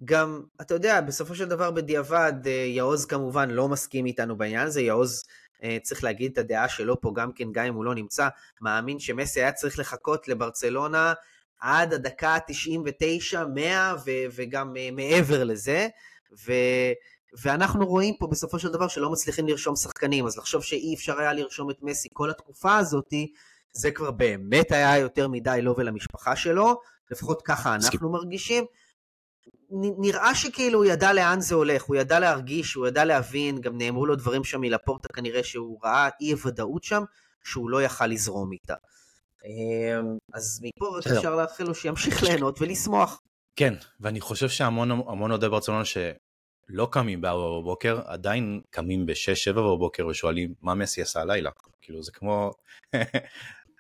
גם, אתה יודע, בסופו של דבר בדיעבד, יעוז כמובן לא מסכים איתנו בעניין הזה, יעוז אה, צריך להגיד את הדעה שלו פה גם כן, גם אם הוא לא נמצא, מאמין שמסי היה צריך לחכות לברצלונה עד הדקה ה-99, 100 ו- וגם מעבר לזה, ו- ואנחנו רואים פה בסופו של דבר שלא מצליחים לרשום שחקנים, אז לחשוב שאי אפשר היה לרשום את מסי כל התקופה הזאתי, זה כבר באמת היה יותר מדי לו ולמשפחה שלו, לפחות ככה אנחנו מרגישים. נראה שכאילו הוא ידע לאן זה הולך, הוא ידע להרגיש, הוא ידע להבין, גם נאמרו לו דברים שם מלפורטה כנראה שהוא ראה אי ודאות שם, שהוא לא יכל לזרום איתה. אמ, אז מפה רק אפשר לאחל לו שימשיך ליהנות ולשמוח. כן, ואני חושב שהמון אוהדי ברצלונה שלא קמים ב-4 בבוקר, עדיין קמים ב-6-7 בבוקר ושואלים מה מסי עשה הלילה. כאילו זה כמו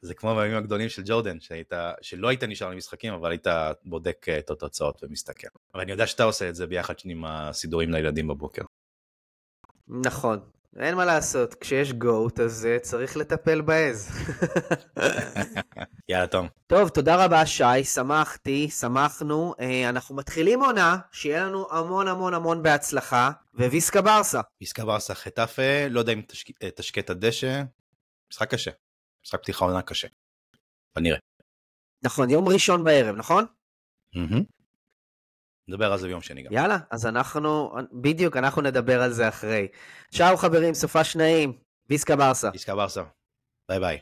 זה כמו בימים הגדולים של ג'ורדן, שהיית, שלא היית נשאר למשחקים, אבל היית בודק אה, את התוצאות ומסתכל. אבל אני יודע שאתה עושה את זה ביחד עם הסידורים לילדים בבוקר. נכון, אין מה לעשות, כשיש גוט אז uh, צריך לטפל בעז. יאללה, תום. טוב, תודה רבה שי, שמחתי, שמחנו. Uh, אנחנו מתחילים עונה, שיהיה לנו המון המון המון בהצלחה, וויסקה ברסה. ויסקה ברסה חטאפה, לא יודע אם תשק... תשקה את הדשא, משחק קשה. משחק פתיחה עונה קשה. אבל נראה. נכון, יום ראשון בערב, נכון? Mm-hmm. נדבר על זה ביום שני גם. יאללה, אז אנחנו, בדיוק, אנחנו נדבר על זה אחרי. צ'או חברים, סופה שניים, ויסקה ברסה. ויסקה ברסה. ביי ביי.